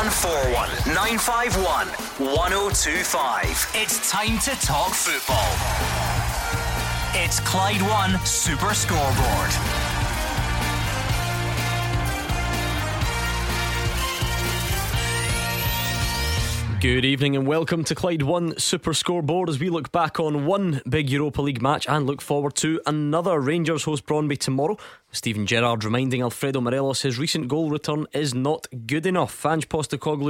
0141 951 1025. It's time to talk football. It's Clyde One Super Scoreboard. Good evening and welcome to Clyde One Super Scoreboard as we look back on one big Europa League match and look forward to another. Rangers host Brøndby tomorrow. Steven Gerrard reminding Alfredo Morelos his recent goal return is not good enough. Ange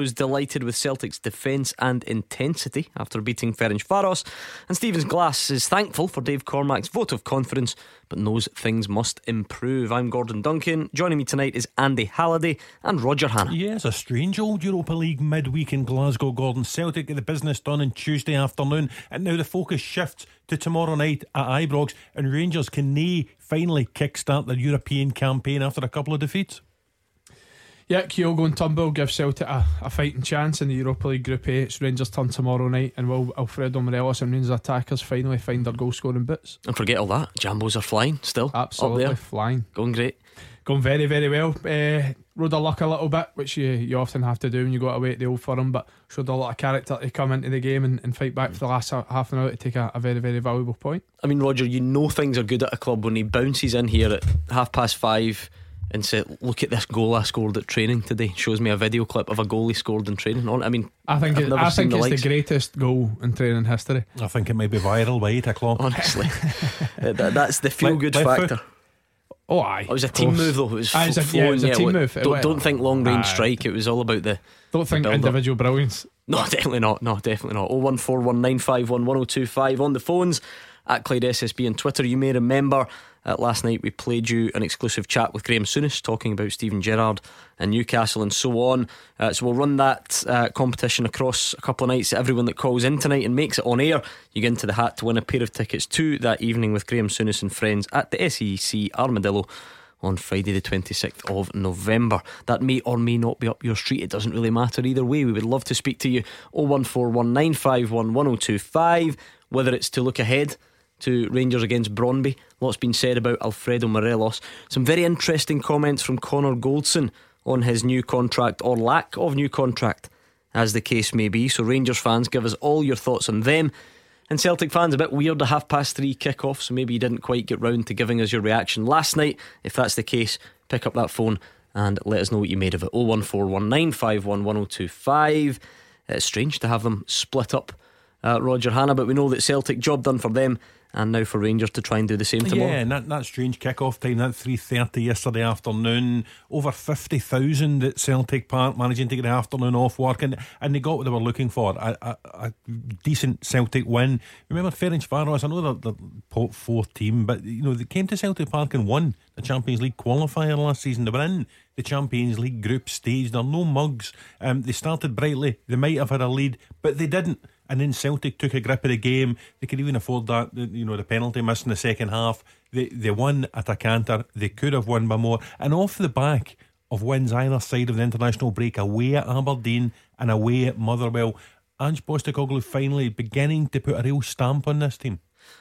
is delighted with Celtic's defence and intensity after beating Ferencváros, and Stephen's Glass is thankful for Dave Cormack's vote of confidence, but knows things must improve. I'm Gordon Duncan. Joining me tonight is Andy Halliday and Roger Hannah. Yeah, it's a strange old Europa League midweek in Glasgow, Gordon. Celtic get the business done on Tuesday afternoon, and now the focus shifts to tomorrow night at Ibrox, and Rangers can they finally kickstart their European campaign after a couple of defeats? Yeah, Kyogo and Turnbull give Celtic a, a fighting chance in the Europa League Group A. It's Rangers' turn tomorrow night, and will Alfredo Morelos and Rangers attackers finally find their goal scoring boots? And forget all that, Jambos are flying still. Absolutely flying. Going great. Going very, very well. Uh, rode a luck a little bit, which you, you often have to do when you go away at the old firm, but showed a lot of character to come into the game and, and fight back for the last half an hour to take a, a, very, very valuable point. I mean, Roger, you know things are good at a club when he bounces in here at half past five and said, "Look at this goal I scored at training today." Shows me a video clip of a goal he scored in training. On, I mean, I think it, I think the it's likes. the greatest goal in training history. I think it may be viral by eight o'clock. Honestly, that, that's the feel good factor. Foot. Oh, aye. Oh, it was a team move though. It was, aye, a, yeah, it was a team move. Don't, don't, think long range strike. It was all about the. Don't think the individual brilliance. No, definitely not. No, definitely not. Oh one four one nine five one one zero two five on the phones at Clyde SSB and Twitter. You may remember uh, last night we played you an exclusive chat with Graham Souness talking about Steven Gerrard and Newcastle and so on. Uh, so we'll run that uh, competition across a couple of nights. Everyone that calls in tonight and makes it on air, you get into the hat to win a pair of tickets to that evening with Graham Souness and friends at the SEC Armadillo on Friday, the 26th of November. That may or may not be up your street. It doesn't really matter either way. We would love to speak to you 01419511025, whether it's to look ahead to Rangers against Brøndby. Lots been said about Alfredo Morelos. Some very interesting comments from Connor Goldson on his new contract or lack of new contract, as the case may be. So, Rangers fans, give us all your thoughts on them. And Celtic fans, a bit weird a half past three kick off, so maybe you didn't quite get round to giving us your reaction last night. If that's the case, pick up that phone and let us know what you made of it. 01419511025. It's strange to have them split up, uh, Roger Hannah, but we know that Celtic, job done for them and now for Rangers to try and do the same tomorrow. Yeah, and that, that strange kick-off time, that 3.30 yesterday afternoon, over 50,000 at Celtic Park, managing to get the afternoon off work, and, and they got what they were looking for, a, a, a decent Celtic win. Remember Ferencváros, I know they're the pot four team, but you know they came to Celtic Park and won the Champions League qualifier last season. They were in the Champions League group stage. They're no mugs. Um, they started brightly. They might have had a lead, but they didn't and then Celtic took a grip of the game. They could even afford that, you know, the penalty miss in the second half. They they won at a canter. They could have won by more. And off the back of wins either side of the international break, away at Aberdeen and away at Motherwell, Ange Postecoglou finally beginning to put a real stamp on this team.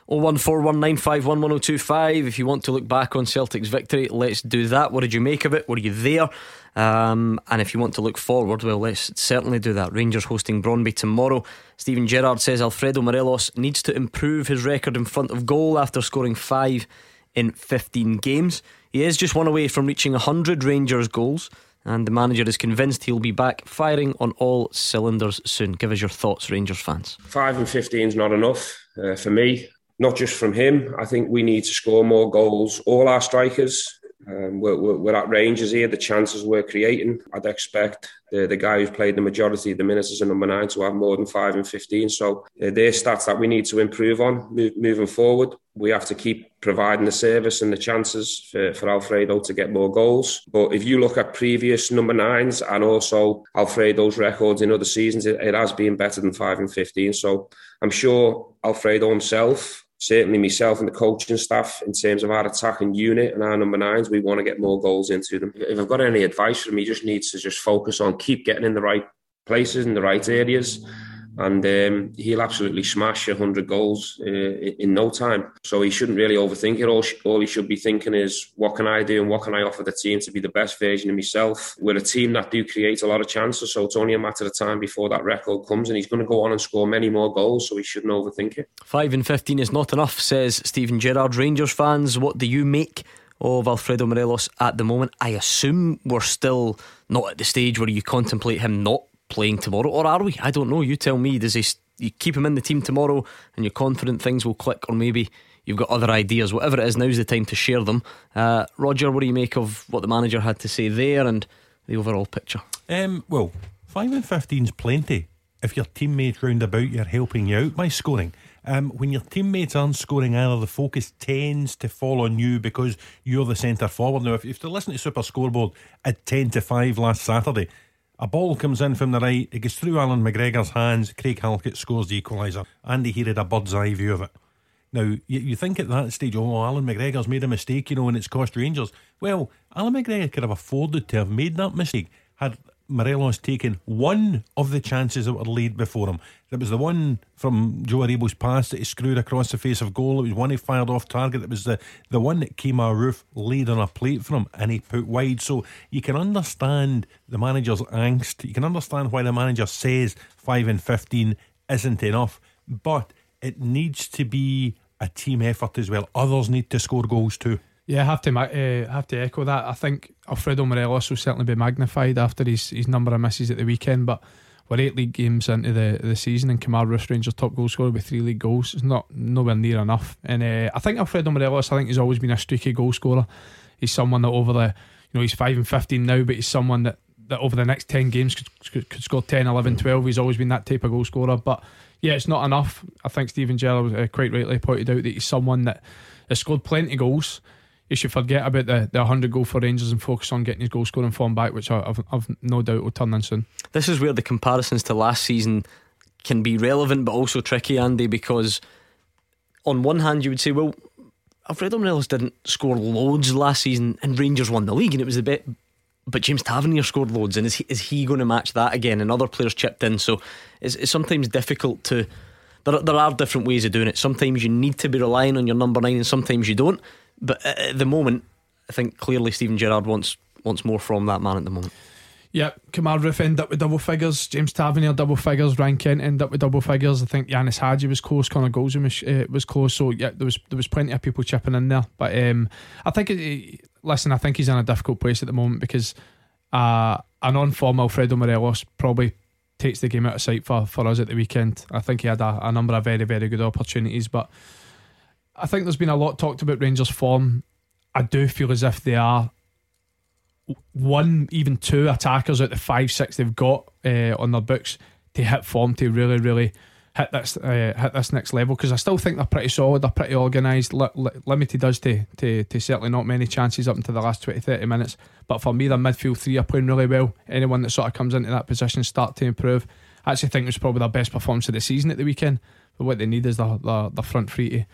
01419511025. If you want to look back on Celtic's victory, let's do that. What did you make of it? Were you there? Um, and if you want to look forward, well, let's certainly do that. Rangers hosting Brøndby tomorrow. Steven Gerrard says Alfredo Morelos needs to improve his record in front of goal after scoring five in 15 games. He is just one away from reaching 100 Rangers goals, and the manager is convinced he'll be back firing on all cylinders soon. Give us your thoughts, Rangers fans. Five and 15 is not enough uh, for me, not just from him. I think we need to score more goals. All our strikers, um, we're, we're, at Rangers here. The chances we're creating, I'd expect the, the guy who's played the majority of the minutes as a number nine to have more than five and 15. So uh, they're stats that we need to improve on move, moving forward. We have to keep providing the service and the chances for, for Alfredo to get more goals. But if you look at previous number nines and also Alfredo's records in other seasons, it, it has been better than five and 15. So I'm sure Alfredo himself certainly myself and the coaching staff in terms of our attacking unit and our number nines, we want to get more goals into them. If I've got any advice for him, he just needs to just focus on keep getting in the right places in the right areas and um, he'll absolutely smash 100 goals uh, in no time. So he shouldn't really overthink it. All, all he should be thinking is, what can I do and what can I offer the team to be the best version of myself? We're a team that do create a lot of chances, so it's only a matter of time before that record comes, and he's going to go on and score many more goals, so he shouldn't overthink it. 5 and 15 is not enough, says Steven Gerrard. Rangers fans, what do you make of Alfredo Morelos at the moment? I assume we're still not at the stage where you contemplate him not playing tomorrow, or are we? I don't know. You tell me. Does he? You keep him in the team tomorrow, and you're confident things will click, or maybe you've got other ideas. Whatever it is, now's the time to share them. Uh, Roger, what do you make of what the manager had to say there and the overall picture? Um, well, five and fifteen's plenty if your teammates round about you are helping you out by scoring. Um, when your teammates aren't scoring either, the focus tends to fall on you because you're the centre forward. Now, if, if you listen to Super Scoreboard at 10 to 5 last Saturday, a ball comes in from the right, it goes through Allan McGregor's hands, Craig Halkett scores the equaliser. Andy here had a bird's eye view of it. Now, you, you think at that stage, oh, Allan McGregor's made a mistake, you know, and it's cost Rangers. Well, Allan McGregor could have afforded to have made that mistake had Morelos taken one of the chances that were laid before him. It was the one from Joe Aribo's pass that he screwed across the face of goal. It was one he fired off target. It was the, the one that Kemar Roofe laid on a plate for him and he put wide. So you can understand the manager's angst. You can understand why the manager says 5 and 15 isn't enough. But it needs to be a team effort as well. Others need to score goals too. Yeah, I have to uh, have to echo that. I think Alfredo Morelos will certainly be magnified after his, his number of misses at the weekend. But we're eight league games into the, the season, and Kemar Roofe's Rangers top goal scorer with three league goals. It's not nowhere near enough. And uh, I think Alfredo Morelos, I think he's always been a streaky goal scorer. He's someone that over the, you know, he's five and fifteen now, but he's someone that that over the next 10 games could, could, could, score 10, 11, 12. He's always been that type of goal scorer. But yeah, it's not enough. I think Steven Gerrard uh, quite rightly pointed out that he's someone that has scored plenty of goals you should forget about the, the 100 goal for Rangers and focus on getting his goal scoring form back, which I've, I've no doubt will turn in soon. This is where the comparisons to last season can be relevant but also tricky, Andy, because on one hand you would say, well, Alfredo Morelos didn't score loads last season and Rangers won the league and it was a bit. But James Tavernier scored loads, and is he, is he going to match that again? And other players chipped in, so it's, it's sometimes difficult to. There, there are different ways of doing it. Sometimes you need to be relying on your number nine, and sometimes you don't. But at the moment, I think clearly Steven Gerrard wants wants more from that man at the moment. Yeah, Kemar Roofe end up with double figures. James Tavernier double figures. Ryan Kent end up with double figures. I think Ianis Hagi was close. Connor Goldson was, uh, was close. So yeah, there was there was plenty of people chipping in there. But um, I think it, listen, I think he's in a difficult place at the moment because uh, an on form Alfredo Morelos probably takes the game out of sight for, for us at the weekend. I think he had a, a number of very very good opportunities, but I think there's been a lot talked about Rangers' form. I do feel as if they are one, even two attackers out the five, six they've got uh, on their books to hit form to really, really hit this uh, hit this next level. Because I still think they're pretty solid, they're pretty organised. Li- li- limited does to, to to certainly not many chances up into the last 20, 30 minutes. But for me, the midfield three are playing really well. Anyone that sort of comes into that position start to improve. I actually think it was probably their best performance of the season at the weekend. But what they need is the the, the front three to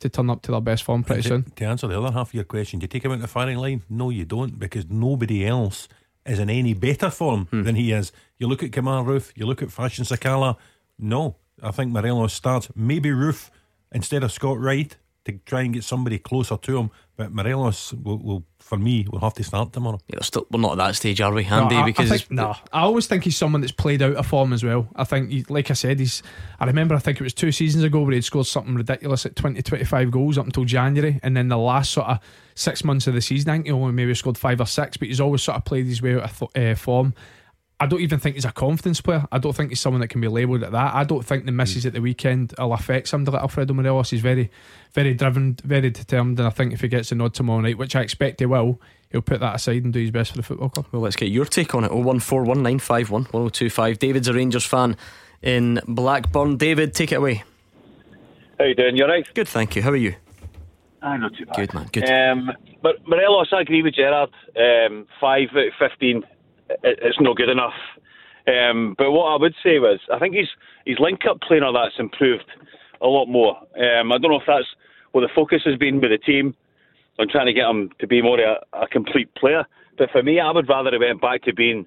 to turn up to their best form pretty to, soon. To answer the other half of your question, do you take him out the firing line? No, you don't, because nobody else is in any better form hmm. than he is. You look at Kemar Roofe, you look at Fashion Sakala. No, I think Morelos starts. Maybe Roofe instead of Scott Wright to try and get somebody closer to him. But Morelos will, will for me, will have to start tomorrow. Yeah, still, we're not at that stage, are we, Andy? No, I, because I think, no, I always think he's someone that's played out of form as well. I think, like I said, he's. I remember, I think it was two seasons ago where he'd scored something ridiculous at 20, 25 goals up until January, and then the last sort of six months of the season, I think he only maybe scored five or six, but he's always sort of played his way out of th- uh, form. I don't even think he's a confidence player. I don't think he's someone that can be labelled at that. I don't think the misses at the weekend will affect somebody like Alfredo Morelos. He's very, very driven, very determined, and I think if he gets a nod tomorrow night, which I expect he will, he'll put that aside and do his best for the football club. Well, let's get your take on it. 01419511025. David's a Rangers fan in Blackburn. David, take it away. How are you doing? You right? Good, thank you. How are you? I not too bad. Good man, good. Um, but Morelos, I agree with Gerrard. Um, five out of fifteen it's not good enough. Um, but what I would say was, I think his his link up playing all that's improved a lot more. Um, I don't know if that's what the focus has been with the team on trying to get him to be more a, a complete player. But for me, I would rather have went back to being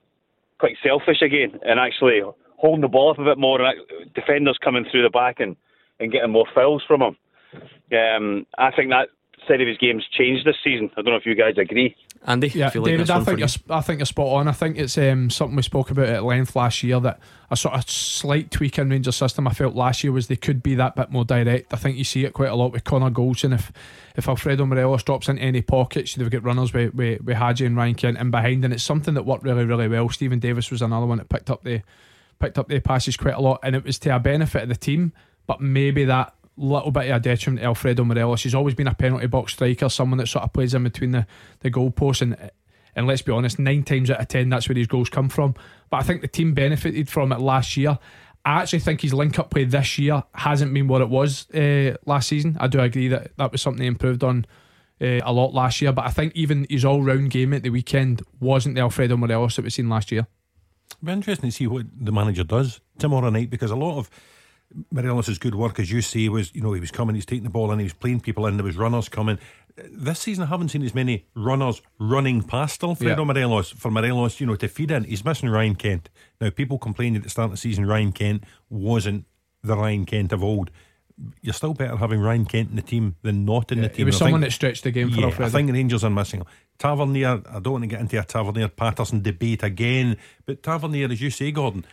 quite selfish again and actually holding the ball up a bit more and defenders coming through the back and, and getting more fouls from him. Um, I think that side of his game's changed this season. I don't know if you guys agree. Andy, yeah, like David, I think you're, I think you're spot on. I think it's um, something we spoke about at length last year that a sort of slight tweak in Rangers system I felt last year was they could be that bit more direct. I think you see it quite a lot with Connor Goldson. If if Alfredo Morelos drops into any pockets, they've got runners with, with, with Hagi and Ryan Kent in behind, and it's something that worked really, really well. Steven Davis was another one that picked up the picked up the passes quite a lot, and it was to a benefit of the team, but maybe that little bit of a detriment to Alfredo Morelos. He's always been a penalty box striker, someone that sort of plays in between the, the goalposts and and let's be honest, nine times out of ten that's where his goals come from. But I think the team benefited from it last year. I actually think his link up play this year hasn't been what it was uh, last season. I do agree that that was something he improved on uh, a lot last year, but I think even his all round game at the weekend wasn't the Alfredo Morelos that we've seen last year. It'll be interesting to see what the manager does tomorrow night because a lot of Morelos' good work, as you say, was you know he was coming, he's taking the ball and he was playing people in. There was runners coming. This season, I haven't seen as many runners running past Alfredo yeah. Morelos for Morelos, you know, to feed in. He's missing Ryan Kent. Now, people complained at the start of the season Ryan Kent wasn't the Ryan Kent of old. You're still better having Ryan Kent in the team than not in yeah, the team. He was someone think, that stretched the game for yeah, Alfredo. I think the Rangers are missing him. Tavernier, I don't want to get into a Tavernier Patterson debate again, but Tavernier, as you say, Gordon,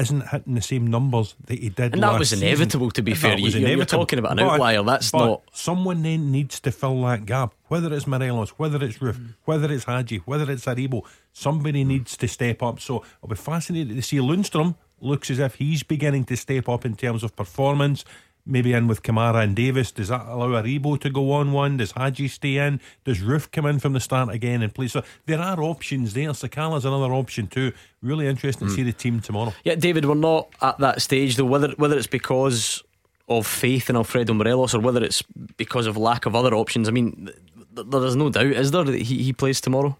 isn't hitting the same numbers that he did. And that was inevitable. Season. To be fair, you, are talking about an but, outlier. That's not. Someone then needs to fill that gap. Whether it's Morelos, whether it's Roofe, mm. whether it's Hagi, whether it's Aribo, somebody needs to step up. So I'll be fascinated to see Lundstram looks as if he's beginning to step up in terms of performance maybe in with Kamara and Davis. Does that allow Aribo to go on one? Does Hagi stay in? Does Roofe come in from the start again and play? So there are options there. Sakala's another option too. Really interesting mm. to see the team tomorrow. Yeah, David, we're not at that stage though. Whether whether it's because of faith in Alfredo Morelos or whether it's because of lack of other options. I mean, there's no doubt, is there, that he, he plays tomorrow?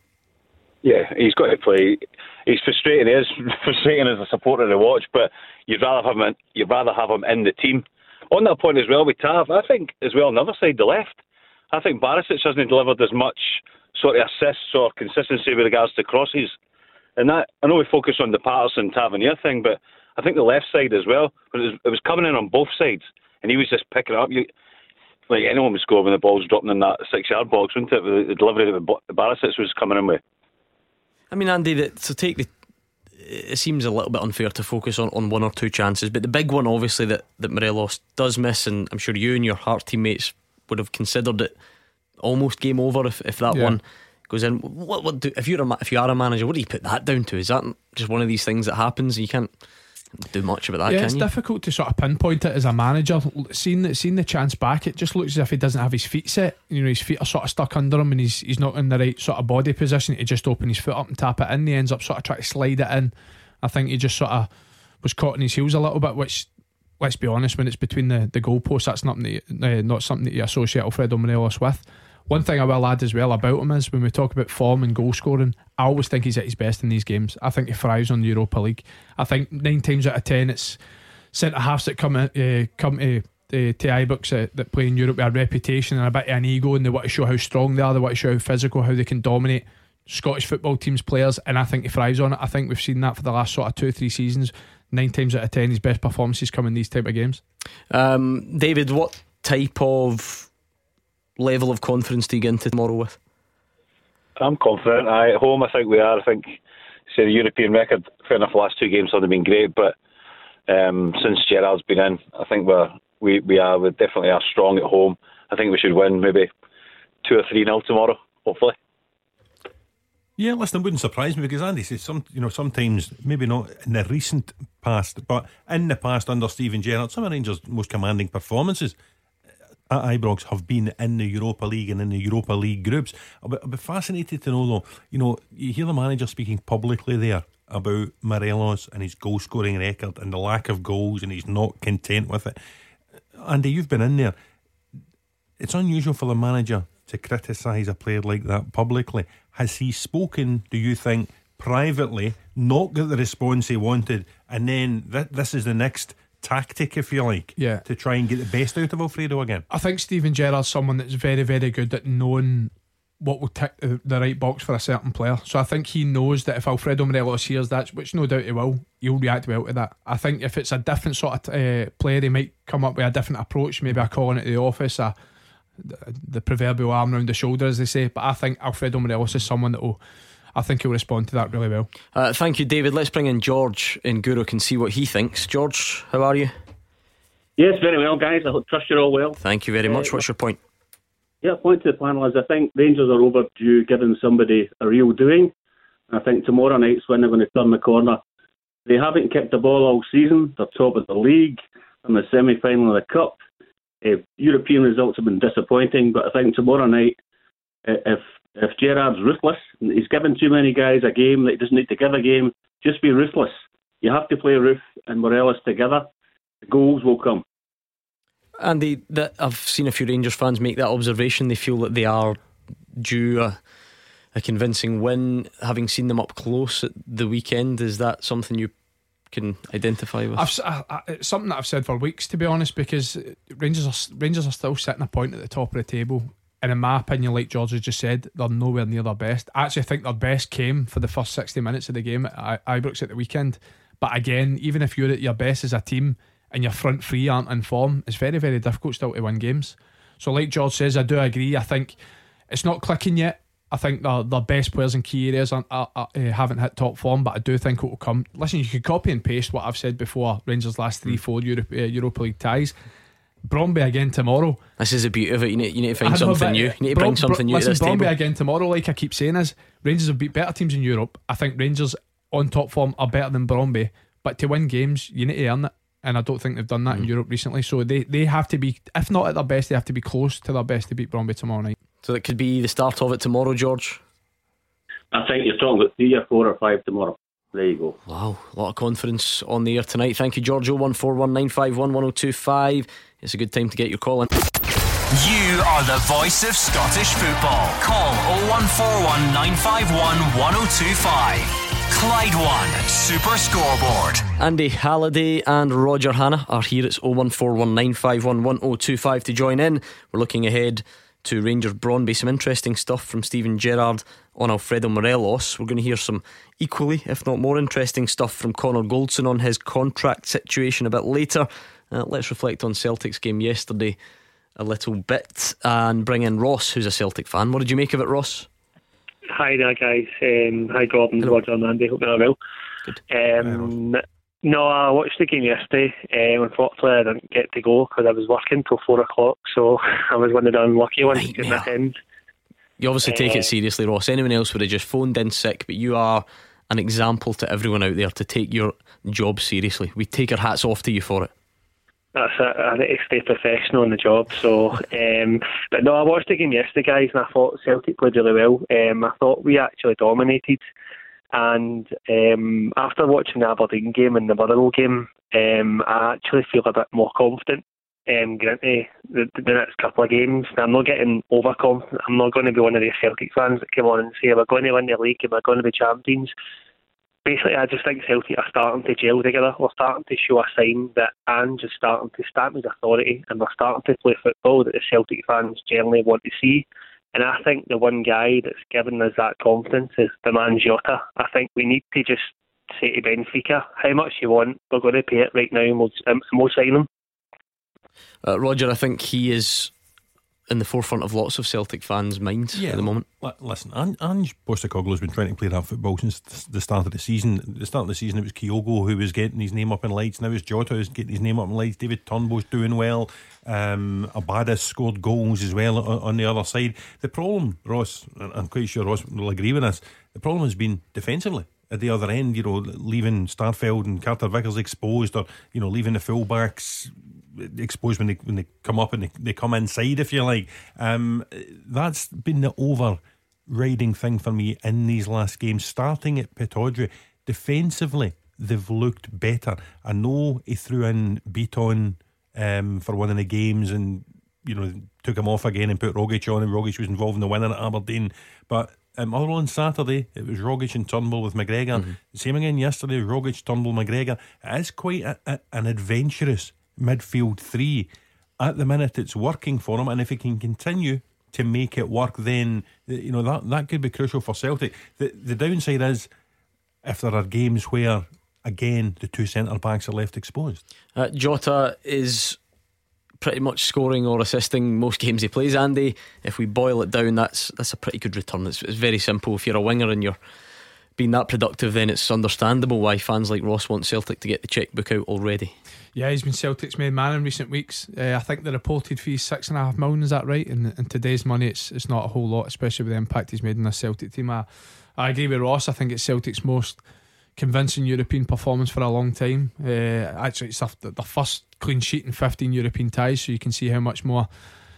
Yeah, he's got to play. He's frustrating. He is frustrating as a supporter to watch, but you'd rather have him. In, you'd rather have him in the team on that point as well with Tav, I think as well on the other side, the left, I think Barisic hasn't delivered as much sort of assists or consistency with regards to crosses. And that I know we focus on the Patterson Tavernier thing, but I think the left side as well. But it was, it was coming in on both sides, and he was just picking up. You, like anyone would score when the ball's dropping in that six yard box, wouldn't it? The, the delivery that Barisic was coming in with. I mean, Andy, to take the it seems a little bit unfair to focus on, on one or two chances, but the big one, obviously, that, that Morelos does miss, and I'm sure you and your Heart teammates would have considered it almost game over if, if that yeah. one goes in. What, what do, if you're a if you are a manager, what do you put that down to? Is that just one of these things that happens? You can't do much about that. Yeah, it's you? difficult to sort of pinpoint it as a manager. Seeing the, seeing the chance back, it just looks as if he doesn't have his feet set. You know, his feet are sort of stuck under him, and he's he's not in the right sort of body position to just open his foot up and tap it in. He ends up sort of trying to slide it in. I think he just sort of was caught in his heels a little bit, which. Let's be honest. When it's between the, the goalposts, that's not uh, not something that you associate Alfredo Morelos with. One thing I will add as well about him is when we talk about form and goal scoring, I always think he's at his best in these games. I think he thrives on the Europa League. I think nine times out of ten, it's centre halves that come uh, come to the to Ibrox uh, that play in Europe with a reputation and a bit of an ego, and they want to show how strong they are. They want to show how physical, how they can dominate Scottish football teams' players, and I think he thrives on it. I think we've seen that for the last sort of two, three seasons. Nine times out of ten, his best performances come in these type of games. Um, David, what type of level of confidence do you get into tomorrow with? I'm confident. I, at home, I think we are. I think, say, the European record, fair enough, the last two games haven't been great, but um, since Gerrard's been in, I think we're, we, we are we definitely are strong at home. I think we should win maybe two or three nil tomorrow, hopefully. Yeah, listen, it wouldn't surprise me because Andy says some, you know, sometimes maybe not in the recent past, but in the past under Steven Gerrard, some of Rangers' most commanding performances at Ibrox have been in the Europa League and in the Europa League groups. I'll be, I'll be fascinated to know though. You know, you hear the manager speaking publicly there about Morelos and his goal scoring record and the lack of goals, and he's not content with it. Andy, you've been in there. It's unusual for the manager to criticise a player like that publicly. Has he spoken, do you think, privately, not got the response he wanted, and then th- this is the next tactic, if you like, yeah. to try and get the best out of Alfredo again? I think Steven Gerrard's someone that's very, very good at knowing what will tick the, the, right box for a certain player. So I think he knows that if Alfredo Morelos hears that, which no doubt he will, he'll react well to that. I think if it's a different sort of uh, player, he might come up with a different approach. Maybe a calling it to the office, a, the, the proverbial arm around the shoulder, as they say. But I think Alfredo Morelos is someone that will. I think he'll respond to that really well. Uh, thank you, David. Let's bring in George in Gourock and see what he thinks. George, how are you? Yes, very well, guys. I trust you're all well. Thank you very much. Uh, What's your point? Yeah, point to the panel is I think Rangers are overdue giving somebody a real doing. I think tomorrow night's when they're going to turn the corner. They haven't kept the ball all season. They're top of the league in the semi final of the Cup. Uh, European results have been disappointing, but I think tomorrow night, uh, if if Gerrard's ruthless, he's given too many guys a game that he doesn't need to give a game, just be ruthless. You have to play Roofe and Morelos together. The goals will come. Andy, that I've seen a few Rangers fans make that observation. They feel that they are due a, a convincing win. Having seen them up close at the weekend, is that something you can identify with? I've, I, I, it's something that I've said for weeks, to be honest, because Rangers are Rangers are still sitting a point at the top of the table. And in my opinion, like George has just said, they're nowhere near their best. I actually think their best came for the first 60 minutes of the game at Ibrox at the weekend. But again, even if you're at your best as a team, and your front three aren't in form, it's very, very difficult still to win games. So, like George says, I do agree. I think it's not clicking yet. I think the the best players in key areas are, are, are, uh, haven't hit top form, but I do think it will come. Listen, you could copy and paste what I've said before. Rangers' last three, hmm. four Europe, uh, Europa League ties. Brøndby again tomorrow. This is the beauty of it. You need, you need to find know, something new. You need to bring something new listen, to this Brøndby table. again tomorrow. Like I keep saying, is Rangers have beat better teams in Europe. I think Rangers on top form are better than Brøndby. But to win games, you need to earn it and I don't think they've done that mm. in Europe recently. So they, they have to be, if not at their best, they have to be close to their best to beat Brøndby tomorrow night. So it could be the start of it tomorrow, George. I think you're talking about three or four or five tomorrow. There you go. Wow, a lot of confidence on the air tonight. Thank you, George. 01419511025. It's a good time to get your call in. You are the voice of Scottish football. Call 0141 951 1025. Clyde One Super Scoreboard. Andy Halliday and Roger Hannah are here. It's 01419511025 to join in. We're looking ahead to Rangers Brøndby. Some interesting stuff from Steven Gerrard on Alfredo Morelos. We're going to hear some equally, if not more interesting stuff from Connor Goldson on his contract situation a bit later. Uh, let's reflect on Celtic's game yesterday a little bit and bring in Ross, who's a Celtic fan. What did you make of it, Ross? Hi there, guys. Um, hi, Gordon, Hello. Roger, and Andy. Hope you're well. Good. Um, no, I watched the game yesterday. Um, unfortunately, I didn't get to go because I was working till four o'clock, so I was one of the unlucky ones to get in. You obviously take uh, it seriously, Ross. Anyone else would have just phoned in sick, but you are an example to everyone out there to take your job seriously. We take our hats off to you for it that's it. I need to stay professional in the job. So, um, but no, I watched the game yesterday, guys, and I thought Celtic played really well. Um, I thought we actually dominated, and um, after watching the Aberdeen game and the Motherwell game, um, I actually feel a bit more confident. Um, granted, the, the next couple of games, I'm not getting overconfident. I'm not going to be one of the Celtic fans that come on and say we're going to win the league and we're going to be champions basically, I just think Celtic are starting to gel together. We're starting to show a sign that Ange is starting to stamp his authority, and we're starting to play football that the Celtic fans generally want to see. And I think the one guy that's given us that confidence is the man Jota. I think we need to just say to Benfica, how much you want, we're going to pay it right now, and we'll, and we'll sign him. Uh, Roger, I think he is in the forefront of lots of Celtic fans' minds yeah, at the moment. L- listen, Ange Postecoglou has been trying to play that football since the start of the season. the start of the season, it was Kyogo who was getting his name up in lights. Now it's Jota who's getting his name up in lights. David Turnbull's doing well. Um, Abada scored goals as well on, on, the other side. The problem, Ross, I'm quite sure Ross will agree with us, the problem has been defensively at the other end, you know, leaving Starfelt and Carter Vickers exposed, or you know, leaving the fullbacks exposed when they when they come up and they, they come inside, if you like. Um, that's been the overriding thing for me in these last games. Starting at Pittodrie, defensively they've looked better. I know he threw in Bitton um, for one of the games and you know took him off again and put Rogic on, and Rogic was involved in the winner at Aberdeen, but. Um, other on Saturday, it was Rogic and Turnbull with McGregor. Mm-hmm. Same again yesterday, Rogic, Turnbull, McGregor. It is quite a, a, an adventurous midfield three. At the minute, it's working for him, and if he can continue to make it work, then you know that that could be crucial for Celtic. The the downside is if there are games where again the two centre backs are left exposed. Uh, Jota is pretty much scoring or assisting most games he plays. Andy, if we boil it down, that's that's a pretty good return. It's, it's very simple. If you're a winger and you're being that productive, then it's understandable why fans like Ross want Celtic to get the checkbook out already. Yeah, he's been Celtic's main man in recent weeks. Uh, I think the reported fee is six and a half million. Is that right? In, in today's money, it's it's not a whole lot, especially with the impact he's made in the Celtic team. I, I agree with Ross. I think it's Celtic's most convincing European performance for a long time. Uh, actually, it's the, the first clean sheet in 15 European ties, so you can see how much more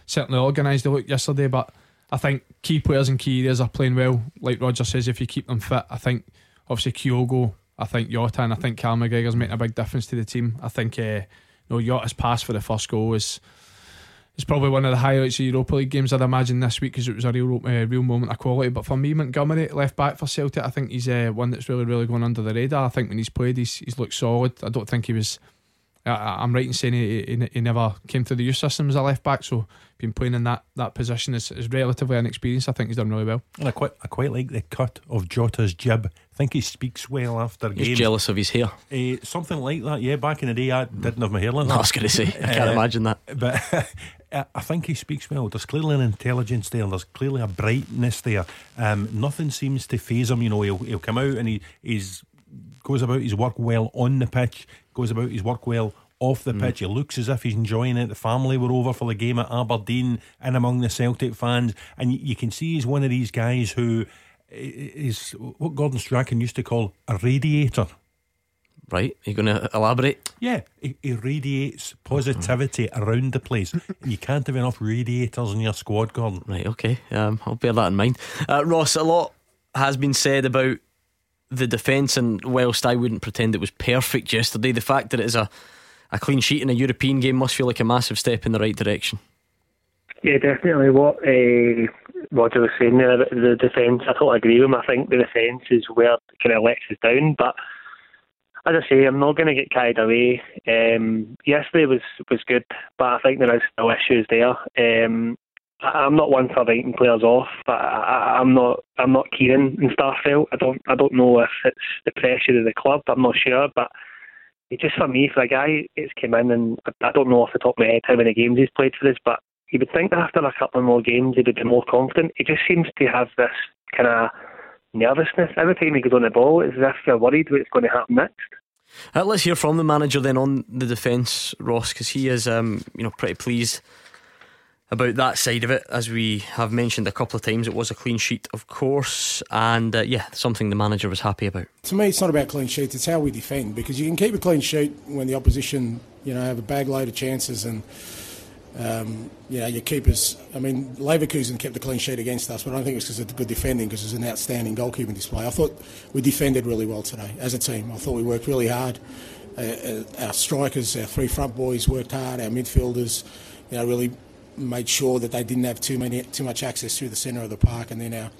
certainly organised they looked yesterday. But I think key players and key areas are playing well. Like Roger says, if you keep them fit, I think obviously Kyogo, I think Jota, and I think Cal McGregor's making a big difference to the team. I think uh, you know, Jota's pass for the first goal is it's probably one of the highlights of Europa League games I'd imagine this week because it was a real uh, real moment of quality. But for me, Montgomery, left back for Celtic, I think he's uh, one that's really really going under the radar. I think when he's played, he's he's looked solid. I don't think he was. I, am right in saying he, he, he, never came through the youth system as a left back, so been playing in that, that position is, is relatively inexperienced. I think he's done really well. And I quite I quite like the cut of Jota's jib. I think he speaks well after He's games. jealous of his hair. Uh, something like that, yeah. Back in the day, I didn't have my hair like that. I was going to say, I can't uh, imagine that. But I think he speaks well. There's clearly an intelligence there. There's clearly a brightness there. Um, nothing seems to phase him. You know, he'll, he'll come out and he he's goes about his work well on the pitch, goes about his work well off the mm. pitch. He looks as if he's enjoying it. The family were over for the game at Aberdeen and among the Celtic fans, and you can see he's one of these guys who is what Gordon Strachan used to call a radiator. Right, are you going to elaborate? Yeah, he, he radiates positivity mm-hmm. around the place. you can't have enough radiators in your squad, Gordon. Right, okay, um, I'll bear that in mind. Uh, Ross, a lot has been said about the defence, and whilst I wouldn't pretend it was perfect yesterday, the fact that it is a, a clean sheet in a European game must feel like a massive step in the right direction. Yeah, definitely. What uh, Roger was saying there about the defence, I totally agree with him. I think the defence is where kind of lets us down, but as I say, I'm not going to get carried away. Um, yesterday was was good, but I think there is still issues there. Um, I'm not one for writing players off, but I, am not I'm not Kieran in Starfelt. I don't I don't know if it's the pressure of the club. I'm not sure, but just for me, for a guy it's came in and I don't know off the top of my head how many games he's played for this, but you would think that after a couple more games he would be more confident. He just seems to have this kind of nervousness every time he goes on the ball. It's as if you're worried what's going to happen next. Uh, let's hear from the manager then on the defence, Ross, because he is, um, you know, pretty pleased about that side of it. As we have mentioned a couple of times, it was a clean sheet, of course, and uh, yeah, something the manager was happy about. To me, it's not about clean sheets; it's how we defend. Because you can keep a clean sheet when the opposition, you know, have a bag load of chances and um, you know, your keepers. I mean, Leverkusen kept a clean sheet against us, but I don't think it's because of the good defending, because it was an outstanding goalkeeping display. I thought we defended really well today as a team. I thought we worked really hard. Uh, uh, our strikers, our three front boys worked hard. Our midfielders, you know, really made sure that they didn't have too many too much access through the centre of the park, and then our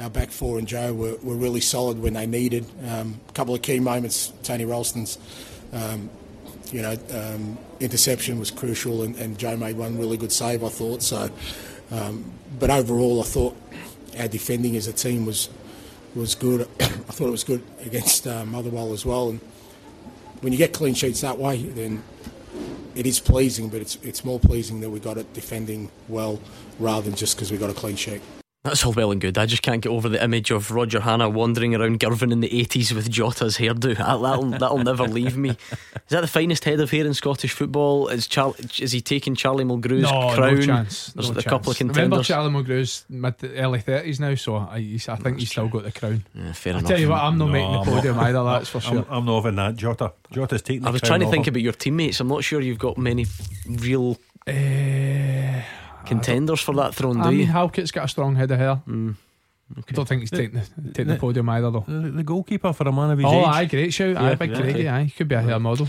our back four and Joe were, were really solid when they needed. Um, a couple of key moments, Tony Ralston's um, you know, um, interception was crucial, and, and, Joe made one really good save, I thought. So, um, but overall, I thought our defending as a team was was good. I thought it was good against uh, Motherwell as well. And when you get clean sheets that way, then it is pleasing, but it's it's more pleasing that we got it defending well rather than just because we got a clean sheet. That's all well and good. I just can't get over the image of Roger Hannah wandering around Girvan in the 80s with Jota's hairdo. That'll, that'll never leave me. Is that the finest head of hair in Scottish football? Is, Char- is he taking Charlie Mulgrew's no, crown? No chance. There's no a chance. couple of contenders. Remember Charlie Mulgrew's mid early 30s now, so I, I think he's still got the crown. Yeah, fair I enough. tell you what, I'm not no, making the podium I'm either, that's for sure. I'm, I'm not having that. Jota. Jota's taking I was trying to think about your teammates. I'm not sure you've got many real uh, contenders for that throne, do I mean, you? Halkett's got a strong head of hair. Mm. Okay. I don't think he's taking the, taking the, the podium either, though. The, the, goalkeeper for a man of his oh, age. Oh, aye, great shout. Yeah, aye, big yeah, Craigie, aye. Could be a hair model.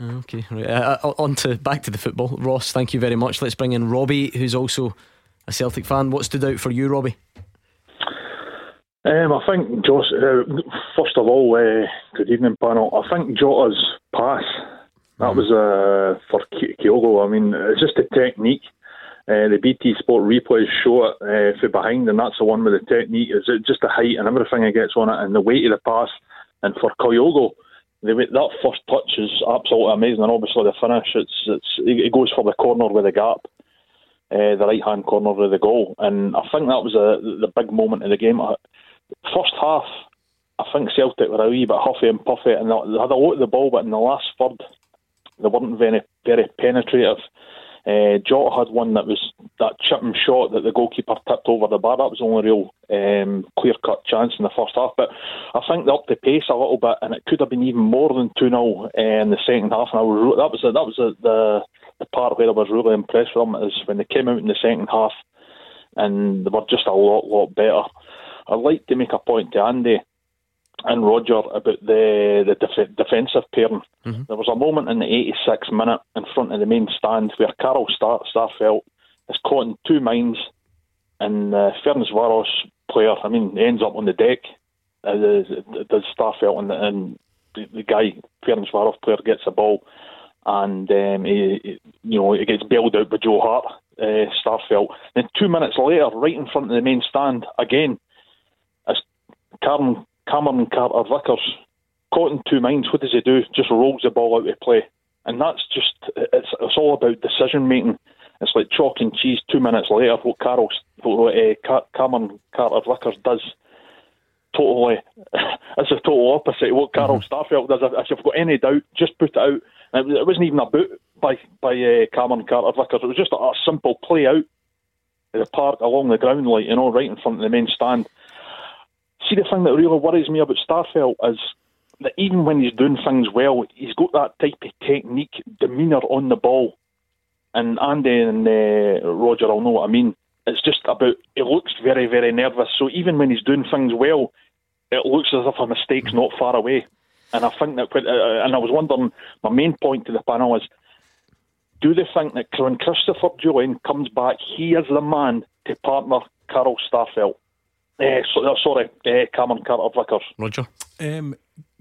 Okay, right. Uh, uh, on to back to the football. Ross, thank you very much. Let's bring in Robbie, who's also a Celtic fan. What stood out for you, Robbie? Um, I think Josh. Uh, first of all, uh, good evening, panel. I think Jota's pass that mm. was uh, for Kyogo. I mean, it's just a technique Uh, the BT Sport replays show it uh, for behind, and that's the one with the technique. Is it just the height and everything it gets on it, and the weight of the pass. And for Kyogo, the that first touch is absolutely amazing, and obviously the finish. It's it's it goes for the corner with the gap, uh, the right hand corner of the goal, and I think that was a, the big moment in the game. Uh, first half, I think Celtic were a wee bit huffy and puffy, and they had a lot of the ball, but in the last third, they weren't very very penetrative. Uh, Jota had one that was that chipping shot that the goalkeeper tipped over the bar. That was the only real um, clear cut chance in the first half. But I think they upped the pace a little bit, and it could have been even more than 2 0 uh, in the second half. And I was, that was, a, that was the, the part where I was really impressed with them is when they came out in the second half and they were just a lot, lot better. I'd like to make a point to Andy and Roger about the the def- defensive pairing. Mm-hmm. There was a moment in the 86th minute in front of the main stand where Carl Star- Starfelt is caught in two minds, and uh, Ferencvaros player, I mean, ends up on the deck. Uh, does Starfelt and, and the, the guy Ferencvaros player gets the ball, and um, he, he, you know it gets bailed out by Joe Hart. Uh, Starfelt. Then two minutes later, right in front of the main stand again, as Karen Cameron Carter Vickers, caught in two minds. What does he do? Just rolls the ball out of play, and that's just it's it's all about decision making. It's like chalk and cheese. Two minutes later, what Carol, what uh, Cameron Carter Vickers does, totally, it's a total opposite of what Carl mm-hmm. Starfelt does. If, you've got any doubt, just put it out. And it wasn't even a boot by by uh, Cameron Carter Vickers. It was just a, a simple play out the park along the ground, like you know, right in front of the main stand see the thing that really worries me about Starfelt is that even when he's doing things well, he's got that type of technique, demeanour on the ball. And Andy and uh, Roger will know what I mean. It's just about he looks very, very nervous. So even when he's doing things well, it looks as if a mistake's not far away. And I think that, uh, and I was wondering, my main point to the panel is, do they think that when Christopher Jullien comes back, he is the man to partner Carl Starfelt? Uh, so, uh, sorry, uh, Cameron Carter Vickers. Roger. Um,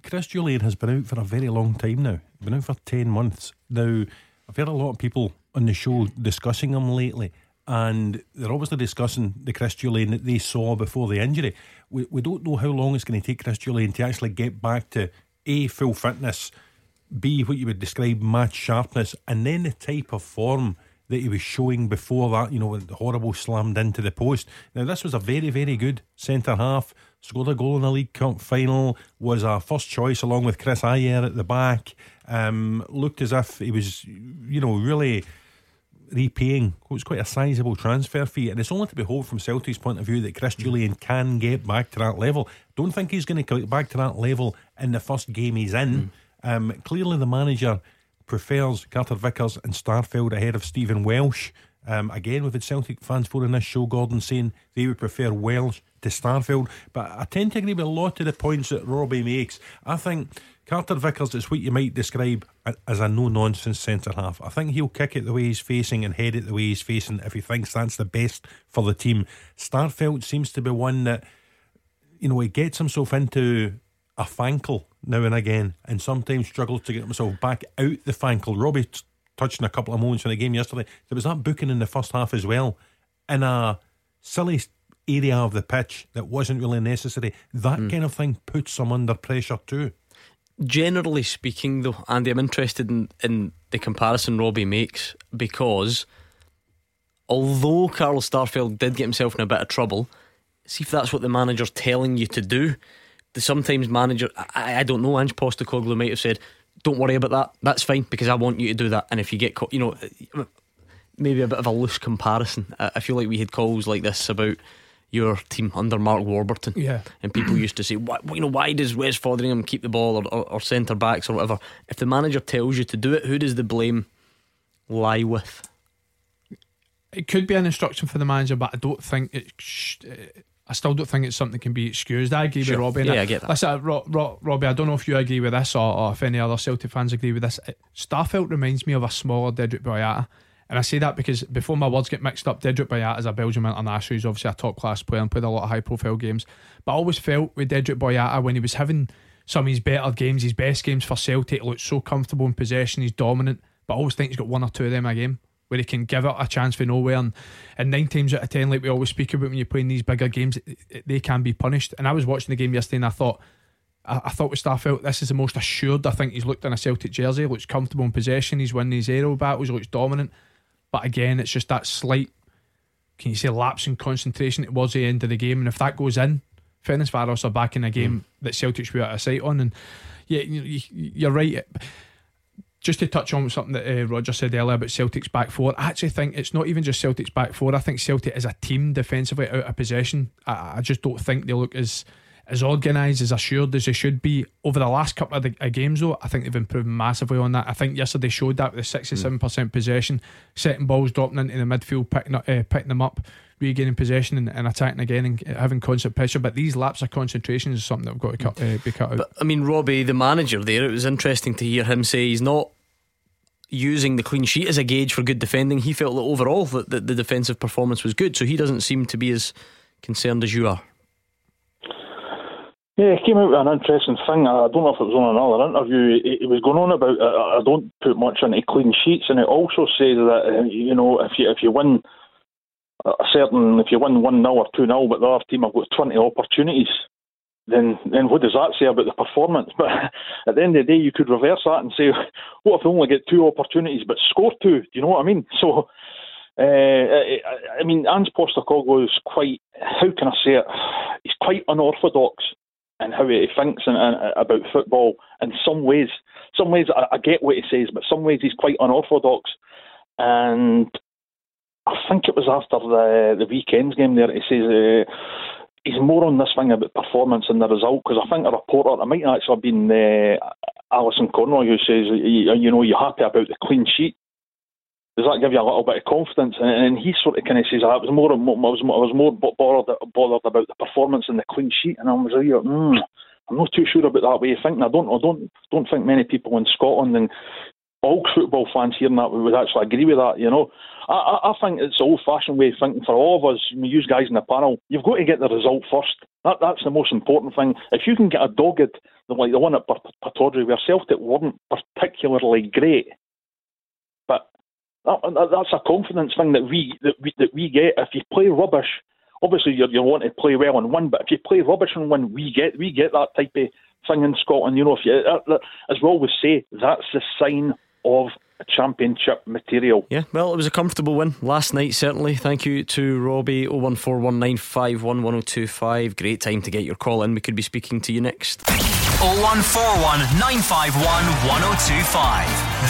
Chris Jullien has been out for a very long time now. Been out for 10 months. Now, I've heard a lot of people on the show discussing him lately, and they're obviously discussing the Chris Jullien that they saw before the injury. We, we don't know how long it's going to take Chris Jullien to actually get back to A, full fitness, B, what you would describe match sharpness, and then the type of form that he was showing before that, you know, the horrible slammed into the post. Now, this was a very, very good centre half. Scored a goal in the League Cup final, was our first choice along with Chris Ajer at the back. Um, looked as if he was, you know, really repaying what's quite a sizable transfer fee. And it's only to be hoped from Celtic's point of view that Chris Jullien can get back to that level. Don't think he's going to get back to that level in the first game he's in. Mm. Um, clearly, the manager prefers Carter Vickers and Starfelt ahead of Stephen Welsh. Um, again, we've had Celtic fans in this show, Gordon saying they would prefer Welsh to Starfelt. But I tend to agree with a lot of the points that Robbie makes. I think Carter Vickers is what you might describe as a no nonsense centre half. I think he'll kick it the way he's facing and head it the way he's facing if he thinks that's the best for the team. Starfelt seems to be one that, you know, he gets himself into a fankle now and again, and sometimes struggles to get himself back out the fankle. Robbie t- touched on a couple of moments in the game yesterday. There was that booking in the first half as well, in a silly area of the pitch that wasn't really necessary. That mm. kind of thing puts some under pressure too. Generally speaking, though, Andy, I'm interested in, in the comparison Robbie makes because although Carl Starfelt did get himself in a bit of trouble, see if that's what the manager's telling you to do the sometimes manager, I, I don't know, Ange Postecoglou might have said, don't worry about that. That's fine because I want you to do that. And if you get caught, you know, maybe a bit of a loose comparison. I feel like we had calls like this about your team under Mark Warburton. Yeah. And people used to say, why, you know, why does Wes Foderingham keep the ball or, or, or centre backs or whatever? If the manager tells you to do it, who does the blame lie with? It could be an instruction for the manager, but I don't think it. Sh- uh, I still don't think it's something that can be excused. I agree sure. with Robbie. Yeah, I get that. Listen, Ro- Ro- Robbie, I don't know if you agree with this or, or if any other Celtic fans agree with this. Starfelt reminds me of a smaller Dedryck Boyata. And I say that because before my words get mixed up, Dedryck Boyata is a Belgium international. He's obviously a top class player and played a lot of high profile games. But I always felt with Dedryck Boyata when he was having some of his better games, his best games for Celtic, he looked so comfortable in possession, he's dominant. But I always think he's got one or two of them a game. Where he can give it a chance for nowhere. And, and nine times out of ten, like we always speak about when you're playing these bigger games, they can be punished. And I was watching the game yesterday and I thought, I, I thought with Starfelt, this is the most assured I think he's looked in a Celtic jersey. Looks comfortable in possession. He's winning his aerial battles. Looks dominant. But again, it's just that slight, can you say, lapse in concentration towards the end of the game. And if that goes in, Ferencvaros are back in a game mm. that Celtic should be out of sight on. And yeah, you're right just to touch on something that uh, Roger said earlier about Celtic's back four, I actually think it's not even just Celtic's back four. I think Celtic as a team defensively out of possession, I, I just don't think they look as as organised, as assured as they should be. Over the last couple of the, uh, games, though, I think they've improved massively on that. I think yesterday showed that with the 67% mm. possession, setting balls, dropping into the midfield, picking, up, uh, picking them up, regaining possession and, and, attacking again and having constant pressure. But these lapse of concentration is something that we've got to cut, uh, be cut out. But, I mean, Robbie, the manager there, it was interesting to hear him say he's not using the clean sheet as a gauge for good defending. He felt that overall that the, the defensive performance was good, so he doesn't seem to be as concerned as you are. Yeah, it came out with an interesting thing. I don't know if it was on another interview. He was going on about I don't put much into clean sheets, and it also says that uh, you know if you if you win a certain if you win one 0 or two 0 but the other team have got twenty opportunities, then then what does that say about the performance? But at the end of the day, you could reverse that and say, what if they only get two opportunities but score two? Do you know what I mean? So. Uh, I mean, Ange Postecoglou is quite, how can I say it? He's quite unorthodox in how he thinks and, and, about football. In some ways, some ways I, I, get what he says, but some ways he's quite unorthodox. And I think it was after the the weekend's game there. He says uh, he's more on this thing about performance and the result because I think a reporter, it might actually have been uh, Alison Conroy who says, you know, you're happy about the clean sheet. Does that give you a little bit of confidence? And, and he sort of kind of says, I was more, I was, I was more bothered, bothered about the performance and the clean sheet, and I was like, mm, I'm not too sure about that way of thinking. I don't, I don't, don't think many people in Scotland and all football fans hearing that would actually agree with that. You know, I, I think it's an old-fashioned way of thinking for all of us. We use guys in the panel. You've got to get the result first. That, that's the most important thing. If you can get a dogged like the one at Pittodrie, where Celtic weren't particularly great, that, that's a confidence thing that we that we that we get. If you play rubbish, obviously you you want to play well and win, but if you play rubbish and win, we get we get that type of thing in Scotland. You know, if you uh, uh, as we always say, that's the sign of championship material. Yeah, well, it was a comfortable win last night, certainly. Thank you to Robbie 01419511025. Great time to get your call in. We could be speaking to you next. 0141 951 1025.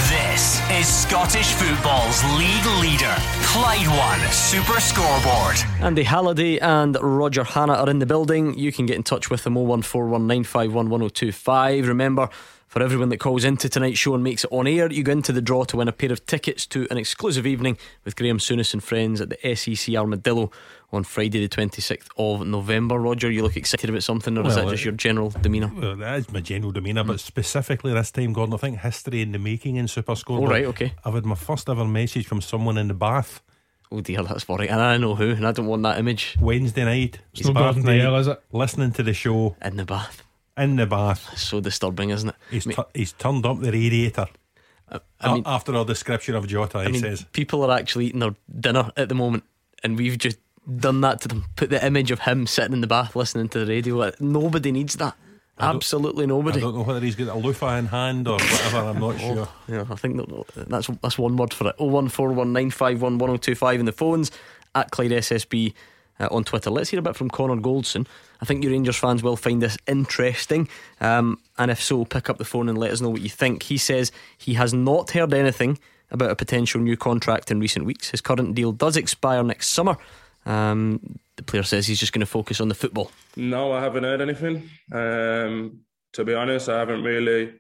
This is Scottish football's league leader, Clyde One Super Scoreboard. Andy Halliday and Roger Hannah are in the building. You can get in touch with them 0141 951 1025. Remember, for everyone that calls into tonight's show and makes it on air, you go into the draw to win a pair of tickets to an exclusive evening with Graham Souness and friends at the SEC Armadillo on Friday, the 26th of November. Roger, you look excited about something, or well, is that just your general demeanour? Well, that is my general demeanour, mm. but specifically this time, Gordon, I think history in the making in Super Score. All right, okay. I've had my first ever message from someone in the bath. Oh dear, that's worrying. And I know who, and I don't want that image. Wednesday night, it's, it's bath night, is it? Listening to the show in the bath in the bath. So disturbing, isn't it? He's, I mean, he's turned up the radiator. I mean, after our description of Jota, he I mean, says people are actually eating their dinner at the moment, and we've just done that to them. Put the image of him sitting in the bath listening to the radio. Nobody needs that. Absolutely nobody. I don't know whether he's got a loofah in hand or whatever. I'm not oh, sure. Yeah, I think that, that's that's one word for it. Oh one four one nine five one one zero oh two five in the phones at Clyde SSB uh, on Twitter. Let's hear a bit from Connor Goldson. I think you Rangers fans will find this interesting. Um, and if so, pick up the phone and let us know what you think. He says he has not heard anything about a potential new contract in recent weeks. His current deal does expire next summer. Um, the player says he's just going to focus on the football. No, I haven't heard anything. Um, to be honest, I haven't really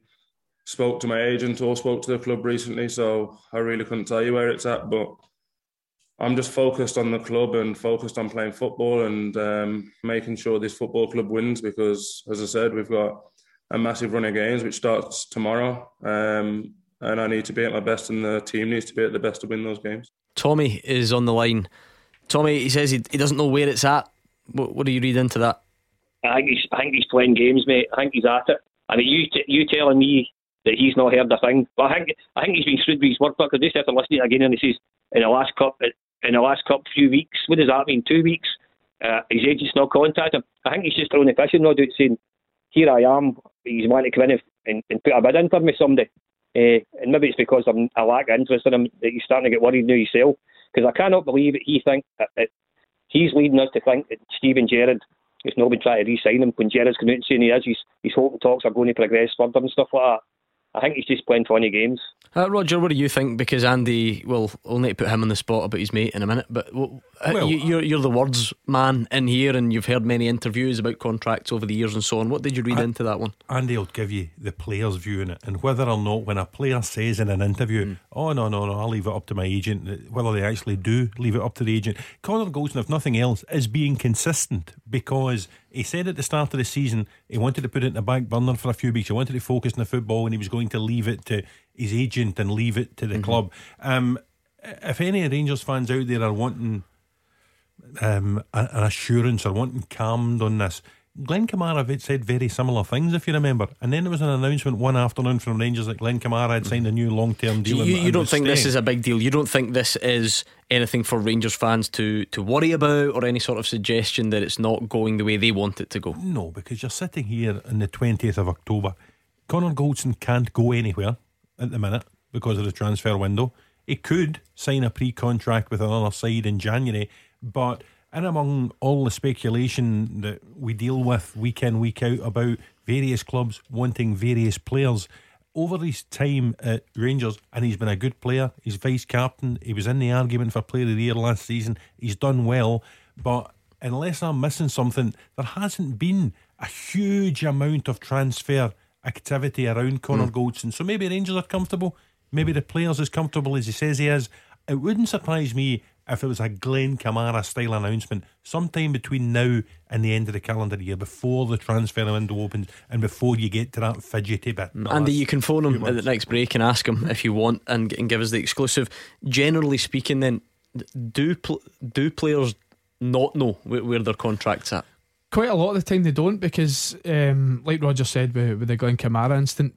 spoke to my agent or spoke to the club recently, so I really couldn't tell you where it's at. But I'm just focused on the club and focused on playing football and um, making sure this football club wins because, as I said, we've got a massive run of games which starts tomorrow. Um, and I need to be at my best, and the team needs to be at the best to win those games. Tommy is on the line. Tommy, he says he, he doesn't know where it's at. What, what do you read into that? I think he's I think he's playing games, mate. I think he's at it. I mean, you t- you telling me that he's not heard a thing. But I think I think he's been screwed with his work because this after listening again and he says in the last cup in the last cup few weeks. What does that mean? Two weeks. Uh, his agent's not contacted him. I think he's just throwing the fishing rod out saying, "Here I am." He's wanting to come in and, and put a bid in for me someday. Uh, and maybe it's because I'm, I lack interest in him that he's starting to get worried now himself. Because I cannot believe that he think that, that he's leading us to think that Steven Gerrard has not been trying to re-sign him when Gerrard's coming out and saying he is. He's, he's hoping talks are going to progress further and stuff like that. I think he's just playing funny games. Uh, Roger, what do you think? Because Andy, well, we'll need to put him on the spot about his mate in a minute. But well, well, you, are you're, you're the words man in here, and you've heard many interviews about contracts over the years and so on. What did you read I, into that one? Andy will give you the player's view in it, and whether or not when a player says in an interview, mm. "Oh no, no, no, I'll leave it up to my agent," whether they actually do leave it up to the agent. Connor Goldson, if nothing else, is being consistent because he said at the start of the season he wanted to put it in the back burner for a few weeks. He wanted to focus on the football and he was going to leave it to his agent and leave it to the mm-hmm. club. Um, if any Rangers fans out there are wanting um, an assurance or wanting calmed on this, Glenn Kamara had said very similar things, if you remember. And then there was an announcement one afternoon from Rangers that Glenn Kamara had signed a new long term deal. you, you don't think this is a big deal? You don't think this is anything for Rangers fans to, to worry about or any sort of suggestion that it's not going the way they want it to go? No, because you're sitting here on the 20th of October. Connor Goldson can't go anywhere at the minute because of the transfer window. He could sign a pre contract with another side in January, but and among all the speculation that we deal with week in, week out about various clubs wanting various players, over his time at Rangers, and he's been a good player, he's vice captain, he was in the argument for player of the year last season, he's done well, but unless I'm missing something, there hasn't been a huge amount of transfer activity around Connor mm. Goldson. So maybe Rangers are comfortable, maybe the player's as comfortable as he says he is. It wouldn't surprise me if it was a Glenn Kamara style announcement sometime between now and the end of the calendar year, before the transfer window opens and before you get to that fidgety bit. No, Andy, you can phone him at the next break and ask him if you want and, and give us the exclusive. Generally speaking, then, do pl- do players not know where, where their contract's at? Quite a lot of the time they don't because, um, like Roger said with, with the Glenn Kamara instant,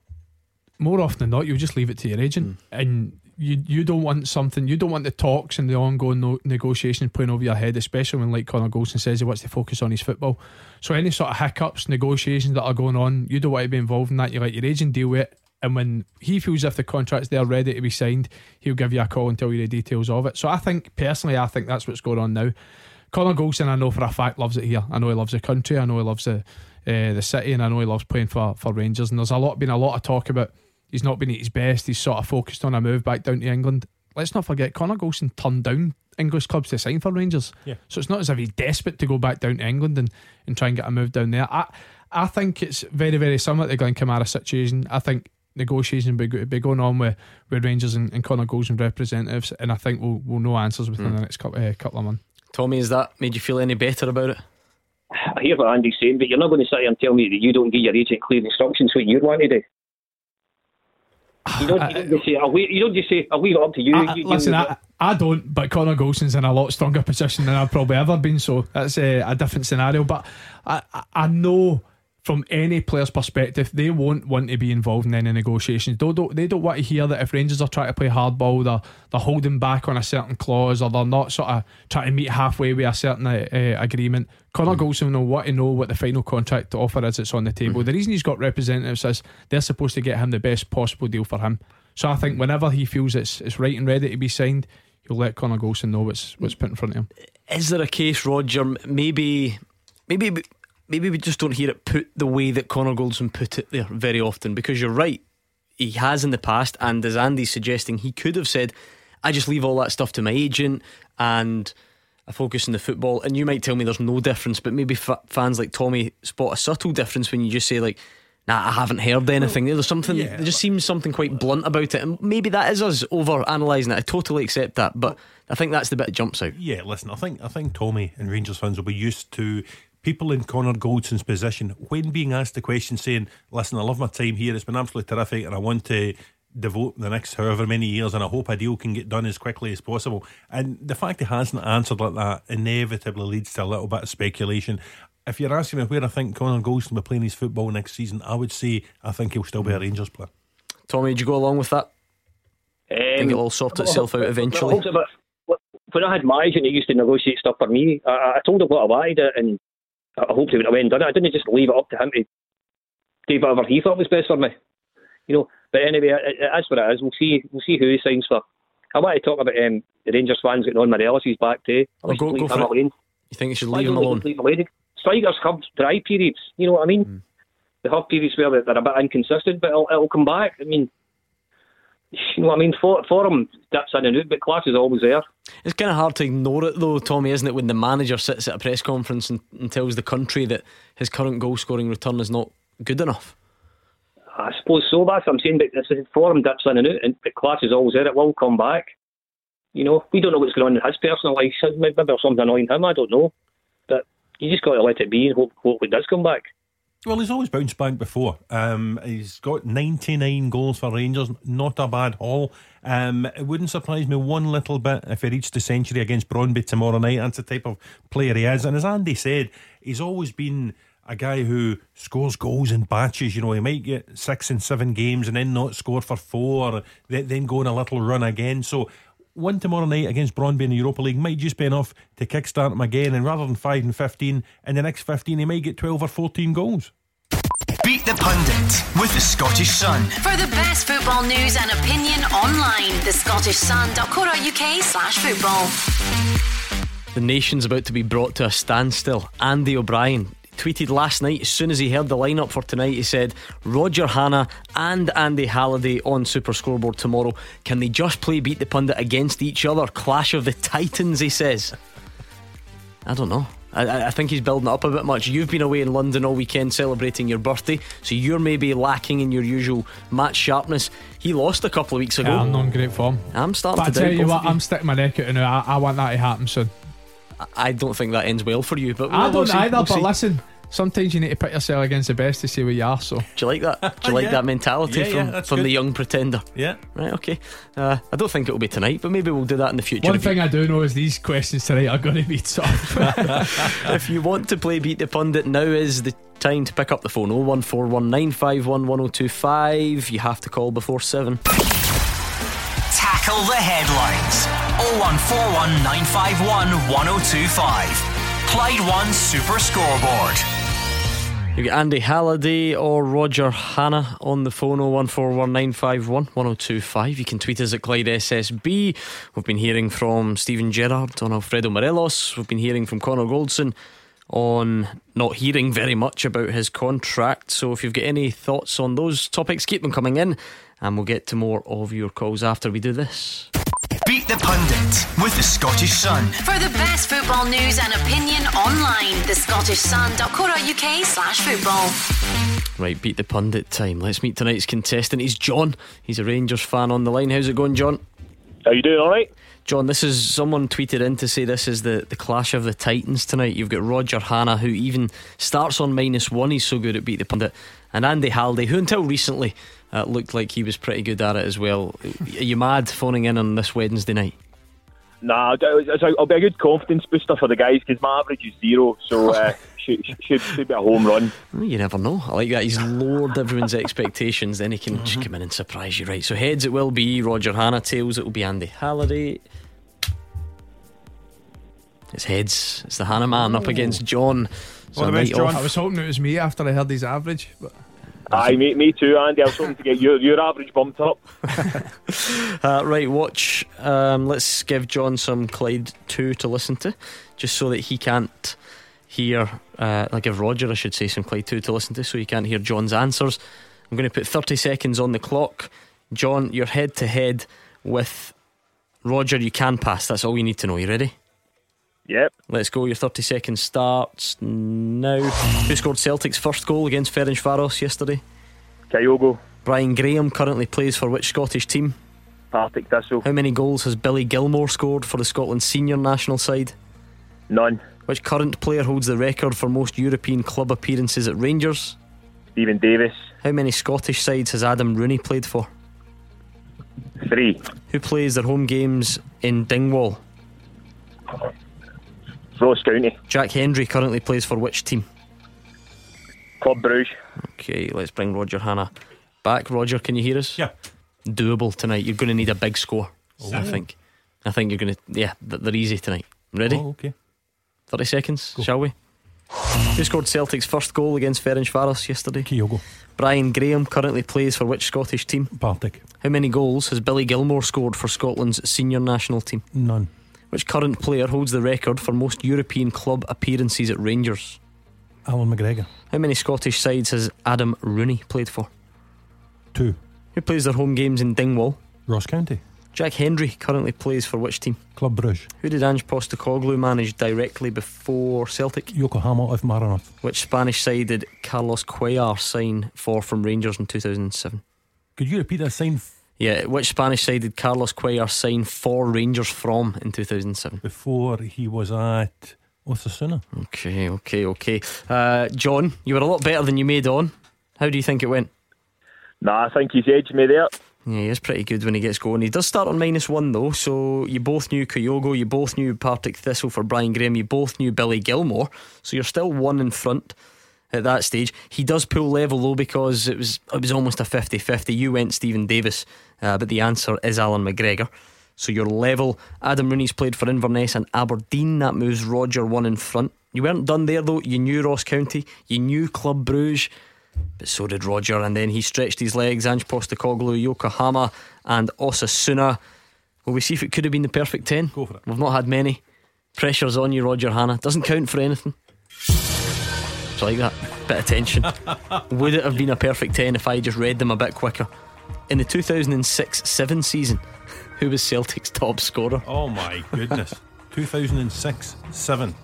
more often than not, you'll just leave it to your agent. Mm. And you you don't want something. You don't want the talks and the ongoing no, negotiations playing over your head, especially when like Connor Goldson says he wants to focus on his football. So any sort of hiccups, negotiations that are going on, you don't want to be involved in that. You let your agent deal with it. And when he feels if the contract's there ready to be signed, he'll give you a call and tell you the details of it. So I think personally, I think that's what's going on now. Connor Goldson, I know for a fact, loves it here. I know he loves the country. I know he loves the uh, the city, and I know he loves playing for for Rangers. And there's a lot been a lot of talk about He's not been at his best. He's sort of focused on a move back down to England. Let's not forget, Connor Goldson turned down English clubs to sign for Rangers. Yeah. So it's not as if he's desperate to go back down to England and, and try and get a move down there. I I think it's very, very similar to the Glenn Kamara situation. I think negotiations will be, be going on with, with Rangers and, and Connor Goldson representatives, and I think we'll, we'll know answers within mm. the next couple, uh, couple of months. Tommy, has that made you feel any better about it? I hear what Andy's saying, but you're not going to sit here and tell me that you don't give your agent clear instructions what you want to do. You don't, you don't just say, I'll you don't just say, I'll leave it up to you. I, you listen, I, I, don't, but Connor Goldson's in a lot stronger position than I've probably ever been, so that's a, a different scenario. But I, I know from any player's perspective, they won't want to be involved in any negotiations. They don't, they don't want to hear that if Rangers are trying to play hardball, they're, they're holding back on a certain clause or they're not sort of trying to meet halfway with a certain uh, agreement. Connor mm. Goldson will want to know what the final contract to offer is that's on the table. Mm. The reason he's got representatives is they're supposed to get him the best possible deal for him. So I think whenever he feels it's it's right and ready to be signed, he'll let Connor Goldson know what's what's put in front of him. Is there a case, Roger? Maybe, maybe maybe we just don't hear it put the way that Connor Goldson put it there very often because you're right. He has in the past, and as Andy's suggesting, he could have said, I just leave all that stuff to my agent and I focus on the football. And you might tell me there's no difference, but maybe f- fans like Tommy spot a subtle difference when you just say, like, nah, I haven't heard anything. There's something, yeah. there just seems something quite blunt about it. And maybe that is us over analysing it. I totally accept that. But I think that's the bit that jumps out. Yeah, listen, I think I think Tommy and Rangers fans will be used to people in Connor Goldson's position, when being asked the question, saying, Listen, I love my time here, it's been absolutely terrific, and I want to devote the next however many years, and I hope a deal can get done as quickly as possible. And the fact he hasn't answered like that inevitably leads to a little bit of speculation. If you're asking me where I think Connor Goldson will be playing his football next season, I would say I think he'll still be a Rangers player. Tommy, did you go along with that? Um, think it'll all sort itself out eventually. when I had my agent, he used to negotiate stuff for me. I, I told him what I wanted, and I hoped he would have went done it. I didn't just leave it up to him to do whatever he thought was best for me. You know. But anyway, it, it is what it is. We'll see. We'll see who he signs for. I want to talk about um, the Rangers fans getting on Morelos. He's back too. Oh, go, go for it. You think you should leave him alone? Leave him alone. Strikers have dry periods. You know what I mean? Hmm. They have periods where they're, they're a bit inconsistent, but it'll, it'll come back. I mean, you know what I mean? For for him, dips in and out, but class is always there. It's kind of hard to ignore it though, Tommy, isn't it? When the manager sits at a press conference and, and tells the country that his current goal scoring return is not good enough. I suppose so. That's what I'm saying. But this form dips in and out, and but class is always there. It will come back. You know, we don't know what's going on in his personal life. Maybe there's something annoying him. I don't know. But you just got to let it be and hope, hope it does come back. Well, he's always bounced back before. Um, he's got 99 goals for Rangers, not a bad haul. Um, it wouldn't surprise me one little bit if he reached the century against Brøndby tomorrow night. That's the type of player he is. And as Andy said, he's always been a guy who scores goals in batches. You know, he might get six and seven games and then not score for four, then go on a little run again. So one tomorrow night against Brøndby in the Europa League might just be enough to kickstart him again. And rather than 5 and 15, in the next 15, he might get 12 or 14 goals. Beat the Pundit with the Scottish Sun. For the best football news and opinion online, thescottishsun.co.uk slash football. The nation's about to be brought to a standstill. Andy O'Brien tweeted last night as soon as he heard the lineup for tonight. He said, Roger Hannah and Andy Halliday on Super Scoreboard tomorrow. Can they just play beat the pundit against each other? Clash of the Titans, he says. I don't know. I- I, I think he's building it up a bit much. You've been away in London all weekend celebrating your birthday, so you're maybe lacking in your usual match sharpness. He lost a couple of weeks ago. Yeah, I'm not in great form. I'm starting But I to doubt tell you what, you. I'm sticking my neck out now. I, I want that to happen soon. I don't think that ends well for you, but I don't see, either, we'll but see. listen, sometimes you need to put yourself against the best to see where you are. So, Do you like that? Do you like Yeah. that mentality Yeah, yeah, from, that's from good. the young pretender? Yeah. Right, okay. Uh, I don't think it'll be tonight, but maybe we'll do that in the future. one If you- thing I do know is these questions tonight are going to be tough. if you want to play Beat the Pundit, now is the time to pick up the phone 01419511025. You have to call before 7. Tackle the headlines. 0141 951 1025. Clyde One Super Scoreboard. You get Andy Halliday or Roger Hannah on the phone 01419511025. You can tweet us at Clyde SSB. We've been hearing from Steven Gerrard on Alfredo Morelos. We've been hearing from Connor Goldson on not hearing very much about his contract. So if you've got any thoughts on those topics, keep them coming in and we'll get to more of your calls after we do this. Beat the Pundit with the Scottish Sun. For the best football news and opinion online, the Scottish thescottishsun.co.uk slash football. Right, beat the pundit time. Let's meet tonight's contestant. He's John. He's a Rangers fan on the line. How's it going, John? How you doing? All right. John, this is someone tweeted in to say this is the, the clash of the Titans tonight. You've got Roger Hannah, who even starts on minus one. He's so good at beat the pundit, and Andy Halliday, who until recently uh, looked like he was pretty good at it as well. Are you mad phoning in on this Wednesday night? Nah, it's- it's- it'll be a good confidence booster for the guys because my average is zero, so uh, should, should should be a home run. You never know. I like that. He's lowered everyone's expectations. Then he can just come in and surprise you, right? So heads it will be Roger Hannah. Tails it will be Andy Halliday. It's heads. It's the Hannah man up against John. So a night off. I was hoping it was me after I heard his average. But Aye, me, me too, Andy. I was hoping to get your your average bumped up. Uh, right, watch. Um, let's give John some Clyde 2 to listen to, just so that he can't hear. Uh, I'll give Roger, I should say, some Clyde 2 to listen to, so he can't hear John's answers. I'm going to put 30 seconds on the clock. John, you're head to head with Roger. You can pass. That's all you need to know. You ready? Yep. Let's go. Your 30 seconds starts now. Who scored Celtic's first goal against Ferencvaros yesterday? Kyogo. Brian Graham currently plays for which Scottish team? Partick Thistle. How many goals has Billy Gilmour scored for the Scotland senior national side? None. Which current player holds the record for most European club appearances at Rangers? Steven Davis. How many Scottish sides has Adam Rooney played for? Three. Who plays their home games in Dingwall? Ross County. Jack Hendry currently plays for which team? Club Bruges. Okay, let's bring Roger Hannah back. Roger, can you hear us? Yeah. Doable tonight. You're going to need a big score, I think. I think you're going to. Yeah, they're easy tonight. Ready? Oh, okay. 30 seconds, shall we? Who scored Celtic's first goal against Ferencvaros yesterday? Kyogo. Brian Graham currently plays for which Scottish team? Partick. How many goals has Billy Gilmour scored for Scotland's senior national team? None. Which current player holds the record for most European club appearances at Rangers? Allan McGregor. How many Scottish sides has Adam Rooney played for? Two. Who plays their home games in Dingwall? Ross County. Jack Hendry currently plays for which team? Club Bruges. Who did Ange Postecoglou manage directly before Celtic? Yokohama F. Marinos. Which Spanish side did Carlos Cuellar sign for from Rangers in 2007? Could you repeat that sign Yeah, which Spanish side did Carlos Cuellar sign for Rangers from in 2007? before he was at Osasuna? Okay, okay, okay. Uh, John, you were a lot better than you made on. How do you think it went? Nah, I think he's edged me there. Yeah, he is pretty good when he gets going. He does start on minus one though, so you both knew Kyogo, you both knew Partick Thistle for Brian Graham, you both knew Billy Gilmour, so you're still one in front at that stage. He does pull level though because it was it was almost a 50-50. You went Steven Davis, uh, but the answer is Allan McGregor. So you're level. Adam Rooney's played for Inverness and Aberdeen. That moves Roger one in front. You weren't done there though. You knew Ross County, you knew Club Bruges. But so did Roger, and then he stretched his legs. Ange Postecoglou, Yokohama, and Osasuna. Will we see if it could have been the perfect ten? Go for it. We've not had many. Pressure's on you, Roger Hannah. Doesn't count for anything. You like that? Bit of tension. Would it have been a perfect ten if I just read them a bit quicker? In the 2006-7 season, who was Celtic's top scorer? Oh my goodness. 2006 7.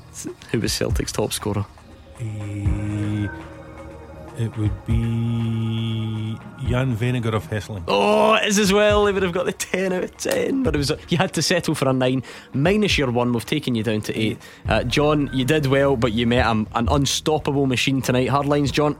Who was Celtic's top scorer? It would be Jan Vennegoor of Hesselink. Oh, it is as well. They would have got the 10 out of 10. But it was you had to settle for a 9. Minus your 1, we've taken you down to 8. Uh, John, you did well, but you met an, an unstoppable machine tonight. Hard lines, John.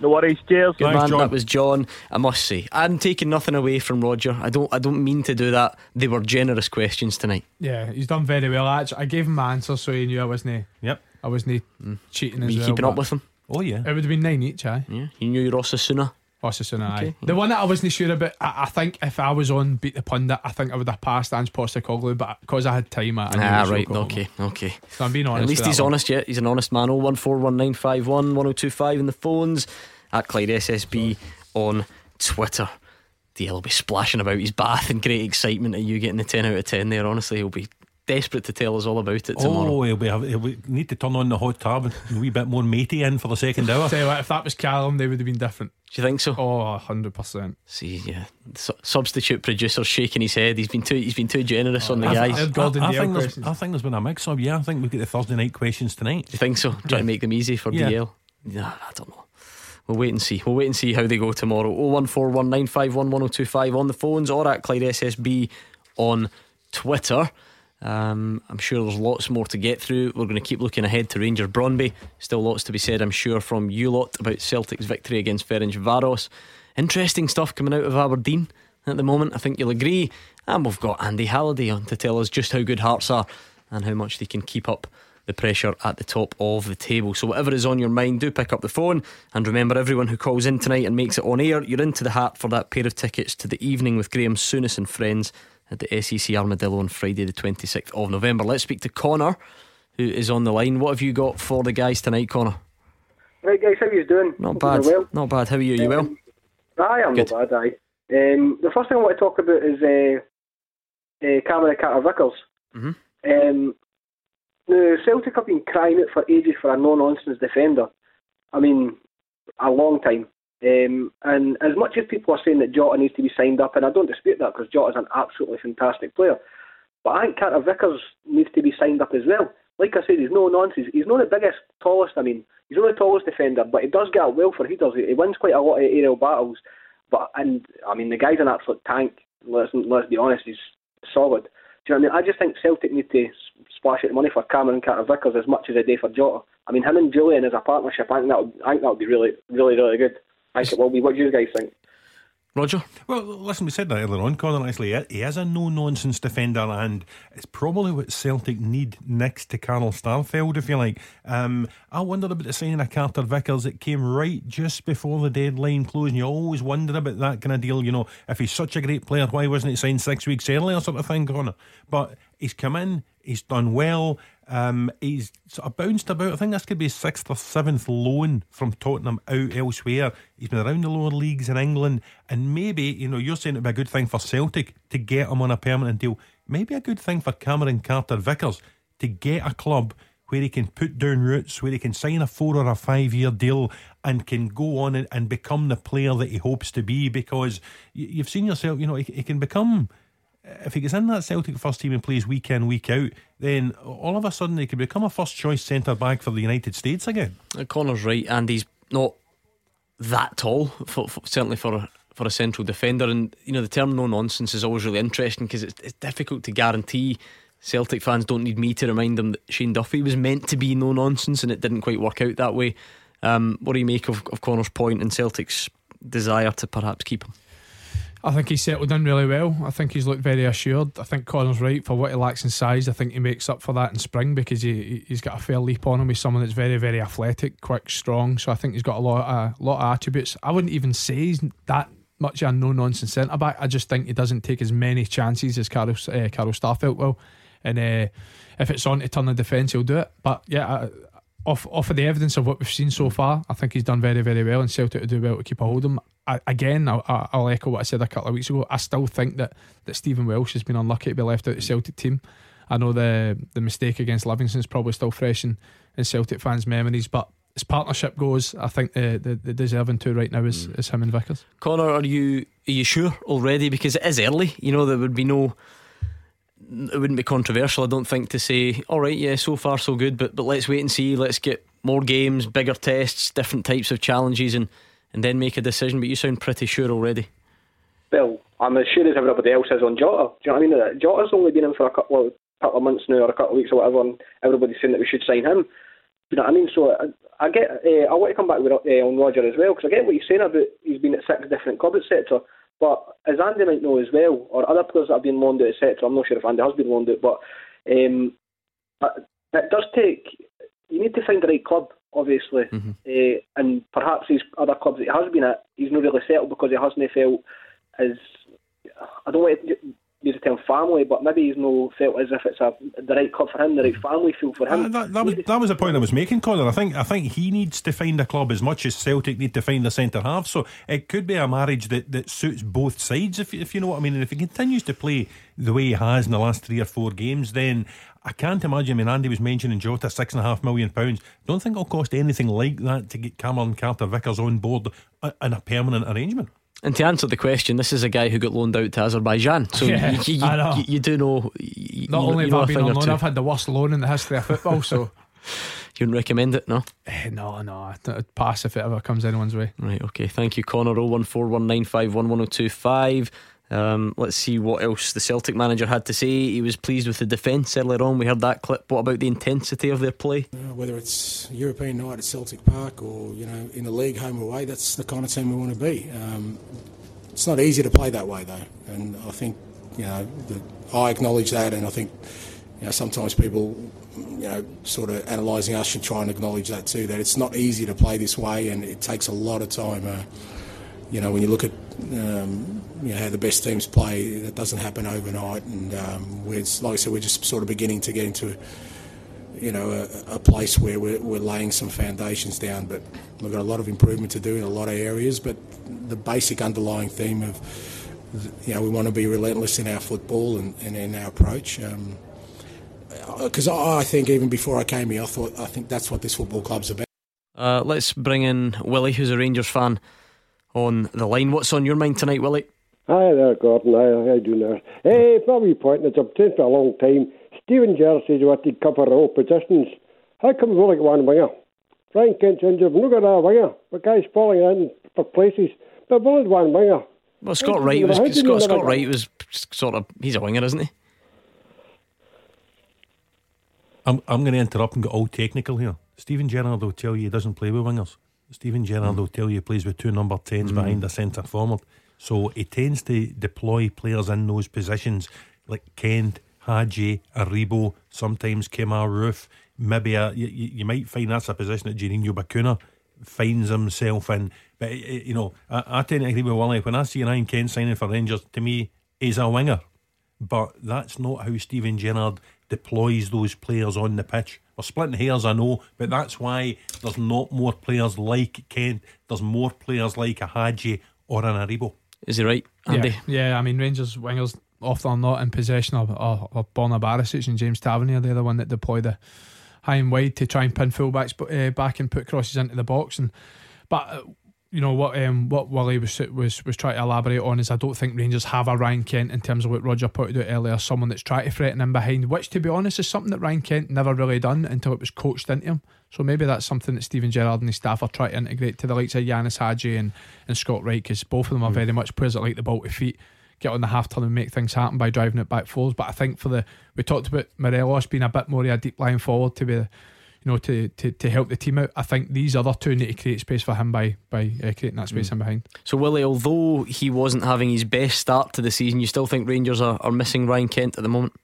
No worries, cheers. Good Thanks, man, John. that was John. I must say, I'm taking nothing away from Roger. I don't. I don't mean to do that. They were generous questions tonight. Yeah, he's done very well. Actually, I gave him my answer, so he knew I wasn't. Yep. I wasn't cheating Were as you well. keeping up with them? Oh, yeah. It would have been nine each, aye. Yeah, you knew Rossasuna. Osasuna, aye. Okay. The one that I wasn't sure about, I, I think if I was on Beat the Pundit, I think I would have passed Ange Postecoglou, but because I had time, I, I knew it Ah, right. Yokohama. Okay. Okay. So I'm being honest. At least he's one. honest yet. He's an honest man. 0141951 1025 in the phones at Clyde SSB on Twitter. DL will be splashing about his bath in great excitement at you getting the 10 out of 10 there. Honestly, he'll be desperate to tell us all about it tomorrow. Oh, he'll be, he'll be need to turn on the hot tub and a wee bit more matey in for the second hour. Tell you what, if that was Callum, they would have been different. Do you think so? Oh, 100%. See, yeah. Su- substitute producer shaking his head. He's been too. He's been too generous on the I've guys. heard Do Gordon I, I Dale think there's. I think there's been a mix up. Yeah, I think we've got the Thursday night questions tonight. you think so? Try to make them easy for Yeah. DL. Yeah, I don't know. We'll wait and see. We'll wait and see how they go tomorrow. 01419511025 on the phones or at Clyde SSB on Twitter. Um, I'm sure there's lots more to get through. We're going to keep looking ahead to Rangers Brøndby. Still lots to be said, I'm sure, from you lot about Celtic's victory against Ferencvaros. Interesting stuff coming out of Aberdeen at the moment. I think you'll agree. And we've got Andy Halliday on to tell us just how good Hearts are and how much they can keep up the pressure at the top of the table. So, whatever is on your mind, do pick up the phone. And remember, everyone who calls in tonight and makes it on air, you're into the hat for that pair of tickets to the evening with Graham Souness and friends at the SEC Armadillo on Friday, the 26th of November. Let's speak to Connor, who is on the line. What have you got for the guys tonight, Connor? Right, guys, how are you doing? Not Hope bad. Well. Not bad. How are you? You well? Aye, I'm Good. not bad, aye. Um, the first thing I want to talk about is uh, uh, Cameron Carter Vickers. Mhm. Um, now, Celtic have been crying out for ages for a no nonsense defender. I mean, a long time. Um, and as much as people are saying that Jota needs to be signed up, and I don't dispute that because Jota is an absolutely fantastic player, but I think Carter Vickers needs to be signed up as well. Like I said, he's no nonsense. He's not the biggest, tallest. I mean, he's not the tallest defender, but he does get well for he does. He wins quite a lot of aerial battles. But and I mean, the guy's an absolute tank. Let's let's be honest, he's solid. Do you know what I mean? I just think Celtic need to splash out the money for Cameron Carter Vickers as much as they do for Jota. I mean, him and Jullien as a partnership, I think that I think that would be really, really, really good. I think it will be. What do you guys think? Roger? Well, listen, we said that earlier on, Conor. Actually, he is a no nonsense defender, and it's probably what Celtic need next to Carl Starfelt, if you like. Um, I wondered about the signing of Carter Vickers. It came right just before the deadline closed, and you always wonder about that kind of deal. You know, if he's such a great player, why wasn't he signed six weeks earlier, sort of thing, Conor? But he's come in, he's done well. Um, he's sort of bounced about. I think this could be his sixth or seventh loan from Tottenham out elsewhere. He's been around the lower leagues in England, and maybe you know you're saying it'd be a good thing for Celtic to get him on a permanent deal. Maybe a good thing for Cameron Carter Vickers to get a club where he can put down roots, where he can sign a four or a five year deal and can go on and, and become the player that he hopes to be. Because you've seen yourself, you know, he, he can become if he gets in that Celtic first team and plays week in, week out, then all of a sudden he could become a first choice centre back for the United States again. Uh, Connor's right, and he's not that tall, for, for, certainly for a, for a central defender. And you know, the term no nonsense is always really interesting because it's, it's difficult to guarantee. Celtic fans don't need me to remind them that Shane Duffy was meant to be no nonsense and it didn't quite work out that way. Um, what do you make of, of Connor's point and Celtic's desire to perhaps keep him? I think he's settled in really well. I think he's looked very assured. I think Connor's right for what he lacks in size. I think he makes up for that in spring because he he's got a fair leap on him. He's someone that's very very athletic, quick, strong. So I think he's got a lot a lot of attributes. I wouldn't even say he's that much a no nonsense centre back. I just think he doesn't take as many chances as Carl uh, Carl Starfelt will. And uh, if it's on to turn the defence, he'll do it. But yeah. I, off off of the evidence of what we've seen so far, I think he's done very, very well, and Celtic to do well to keep a hold of him. I, again, I'll, I'll, echo what I said a couple of weeks ago. I still think that that Stephen Welsh has been unlucky to be left out of the Celtic team. I know the the mistake against Livingston is probably still fresh in, in Celtic fans' memories, but as partnership goes, I think the, the, the deserving two right now is, mm. is him and Vickers. Connor, are you are you sure already? Because it is early. You know there would be no it wouldn't be controversial, I don't think, to say, all right, yeah, so far so good, but but let's wait and see. Let's get more games, bigger tests, different types of challenges, and and then make a decision. But you sound pretty sure already. Well, I'm as sure as everybody else is on Jota. Do you know what I mean? Jota's only been in for a couple of couple of months now, or a couple of weeks or whatever, and everybody's saying that we should sign him. Do you know what I mean? So I, I get. Uh, I want to come back with, uh, on Roger as well because I get what he's saying about he's been at six different clubs, etc. But as Andy might know as well, or other players that have been loaned out, etc. I'm not sure if Andy has been loaned out, but um, it does take. You need to find the right club, obviously, mm-hmm. uh, and perhaps these other clubs that he has been at, he's not really settled because he hasn't felt as. I don't want to use the term family, but maybe he's no felt as if it's a the right club for him, the right family feel for him. Uh, that, that, was that was the point I was making, Conor. I think I think he needs to find a club as much as Celtic need to find a centre half. So it could be a marriage that, that suits both sides, if if you know what I mean. And if he continues to play the way he has in the last three or four games, then. I can't imagine. I mean, Andy was mentioning Jota, six and a half million pounds. Don't think it'll cost anything like that to get Cameron Carter Vickers on board in a permanent arrangement. And to answer the question, this is a guy who got loaned out to Azerbaijan. So yeah, you, you, know. you, you, do know. Not only have I been on loan, I've had the worst loan in the history of football. So you wouldn't recommend it, no? Eh, no, no. I'd pass if it ever comes anyone's way. Right. Okay. Thank you, Connor. 01419511025. Um, let's see what else the Celtic manager had to say. He was pleased with the defence earlier on. We heard that clip. What about the intensity of their play? Uh, whether it's European night at Celtic Park or you know in the league home away, that's the kind of team we want to be. Um, it's not easy to play that way though, and I think you know the, I acknowledge that, and I think you know sometimes people you know sort of analysing us should try and acknowledge that too. That it's not easy to play this way, and it takes a lot of time. Uh, you know, when you look at um, you know how the best teams play, that doesn't happen overnight. And um, we're, like I said, we're just sort of beginning to get into you know a, a place where we're, we're, laying some foundations down. But we've got a lot of improvement to do in a lot of areas. But the basic underlying theme of you know we want to be relentless in our football and, and in our approach. because um, I think even before I came here, I thought I think that's what this football club's about. Uh, let's bring in Willie, who's a Rangers fan on the line. What's on your mind tonight, Willie? Hi there, Gordon. How, how you doing there? Hey, for me point, it's been for a long time. Steven Gerrard says what he cover all positions. How come we only got one winger? Frank Kent's injured. We've not got a winger. The guy's falling in for places. But we've only one winger. Well, Scott Wright was Scott, Scott Wright was sort of he's a winger, isn't he? I'm I'm going to interrupt and get all technical here. Steven Gerrard will tell you he doesn't play with wingers. Steven Gerrard mm. will tell you he plays with two number 10s mm. behind the centre forward. So he tends to deploy players in those positions like Kent, Hagi, Aribo, sometimes Kemar Roofe. Maybe a, you, you might find that's a position that Juninho Bacuna finds himself in. But, eh, eh, you know, I, I tend to agree with Wally. When I see Ryan Kent signing for Rangers, to me, he's a winger. But that's not how Steven Gerrard deploys those players on the pitch. We're splitting hairs, I know, but that's why there's not more players like Kent. There's more players like a Hagi or an Aribo. Is he right, Andy? Yeah, yeah I mean, Rangers wingers often are not in possession of, of, of Borna Barisic and James Tavernier. They're the one that deploy the high and wide to try and pin fullbacks uh, back and put crosses into the box. And But uh, you know what um, what Willie was was was trying to elaborate on is I don't think Rangers have a Ryan Kent in terms of what Roger pointed out earlier, someone that's trying to threaten him behind, which to be honest is something that Ryan Kent never really done until it was coached into him. So maybe that's something that Steven Gerrard and his staff are trying to integrate to the likes of Ianis Hagi and, and Scott Wright because both of them are mm. very much players that like the ball to feet, get on the half turn and make things happen by driving it back forwards. But I think for the we talked about Morelos being a bit more of a deep line forward to be you know, to, to, to help the team out. I think these other two need to create space for him by by uh, creating that space mm. in behind. So Willie, although he wasn't having his best start to the season, you still think Rangers are, are missing Ryan Kent at the moment?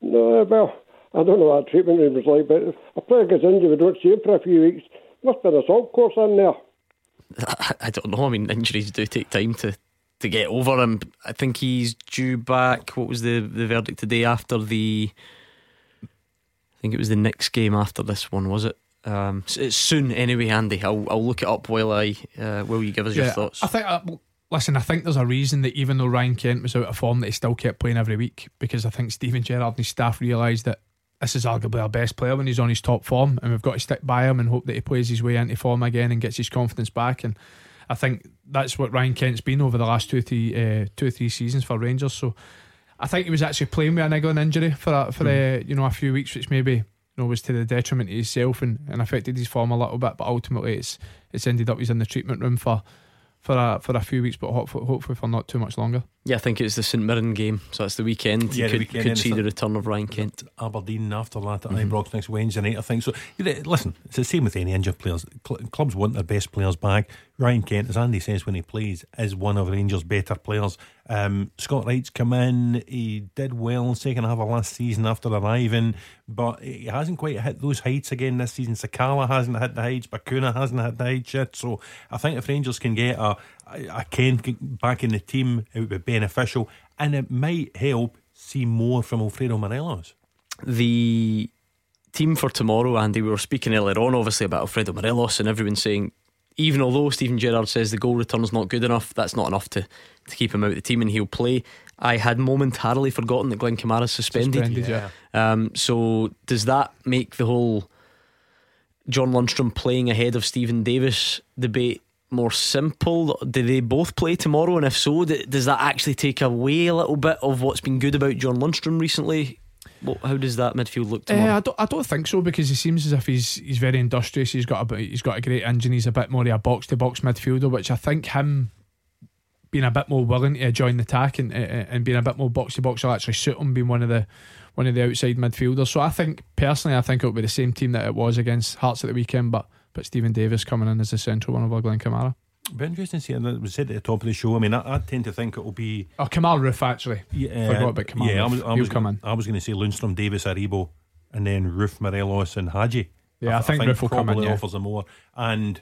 No, well, I don't know what treatment he was like, but if a player gets injured, we don't see him for a few weeks. Must be an assault course in there. I don't know. I mean, injuries do take time to, to get over him. I think he's due back. What was the, the verdict today after the think it was the next game after this one, was it? Um, it's soon anyway, Andy. I'll, I'll look it up while I uh, will you give us yeah, your thoughts. I think. Uh, listen, I think there's a reason that even though Ryan Kent was out of form, that he still kept playing every week because I think Steven Gerrard and his staff realised that this is arguably our best player when he's on his top form, and we've got to stick by him and hope that he plays his way into form again and gets his confidence back. And I think that's what Ryan Kent's been over the last two, three, uh, two, three seasons for Rangers. So I think he was actually playing with a niggling injury for a, for mm. a, you know a few weeks, which maybe you know was to the detriment of himself and, and affected his form a little bit. But ultimately, it's it's ended up he's in the treatment room for for a for a few weeks, but hopefully, hopefully for not too much longer. Yeah, I think it's the St Mirren game, so it's the weekend. Yeah, you could, weekend, could see the return of Ryan Kent. Aberdeen after that at mm-hmm. Ibrox next Wednesday night, I think. So, listen, it's the same with any injured players. Clubs want their best players back. Ryan Kent, as Andy says when he plays, is one of Rangers' better players. Um, Scott Wright's come in. He did well in second half of last season after arriving, but he hasn't quite hit those heights again this season. Sakala hasn't hit the heights. Bacuna hasn't hit the heights yet. So I think if Rangers can get a, a Kent back in the team, it would be beneficial and it might help see more from Alfredo Morelos. The team for tomorrow, Andy, we were speaking earlier on, obviously, about Alfredo Morelos, and everyone saying, even although Steven Gerrard says the goal return is not good enough, that's not enough to, to keep him out of the team and he'll play. I had momentarily forgotten that Glenn Kamara is suspended. suspended yeah. um, so does that make the whole John Lundstram playing ahead of Steven Davis debate more simple? Do they both play tomorrow? And if so, does that actually take away a little bit of what's been good about John Lundstram recently? Well, how does that midfield look tomorrow? Uh, I don't. I don't think so because he seems as if he's he's very industrious. He's got a he's got a great engine. He's a bit more of a box to box midfielder, which I think him being a bit more willing to join the attack and and being a bit more box to box will actually suit him being one of the one of the outside midfielders. So I think personally, I think it'll be the same team that it was against Hearts at the weekend, but but Steven Davis coming in as the central one of Glenn Kamara. Be interesting to see. And it said at the top of the show. I mean, I, I tend to think it will be. Oh, Kemar Roofe actually. Yeah, forgot about Kemar. Yeah, Roofe. I was. I was, gonna, I was going to say Lundstram, Davis, Aribo, and then Roofe, Morelos, and Hagi. Yeah, I, I, think, think Roofe will come in. Yeah. offers them more, and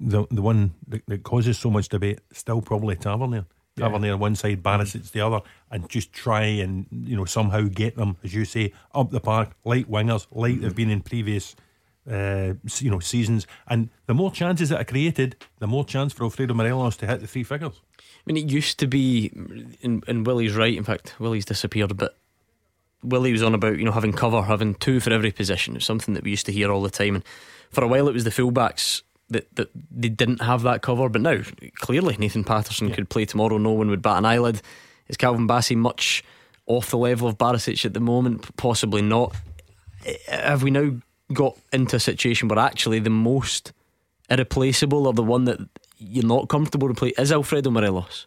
the the one that, that, causes so much debate still probably Tavernier. Tavernier yeah. one side, Barisic the other, and just try and you know somehow get them, as you say, up the park, light wingers, like they've been in previous uh, you know seasons, and the more chances that are created, the more chance for Alfredo Morelos to hit the three figures. I mean, it used to be, and, and Willie's right. In fact, Willie's disappeared but. Willie was on about you know having cover, having two for every position. It's something that we used to hear all the time, and for a while it was the fullbacks that, that they didn't have that cover. But now, clearly, Nathan Patterson yeah. could play tomorrow. No one would bat an eyelid. Is Calvin Bassey much off the level of Barisic at the moment? Possibly not. Have we now got into a situation where actually the most irreplaceable or the one that you're not comfortable to play is Alfredo Morelos?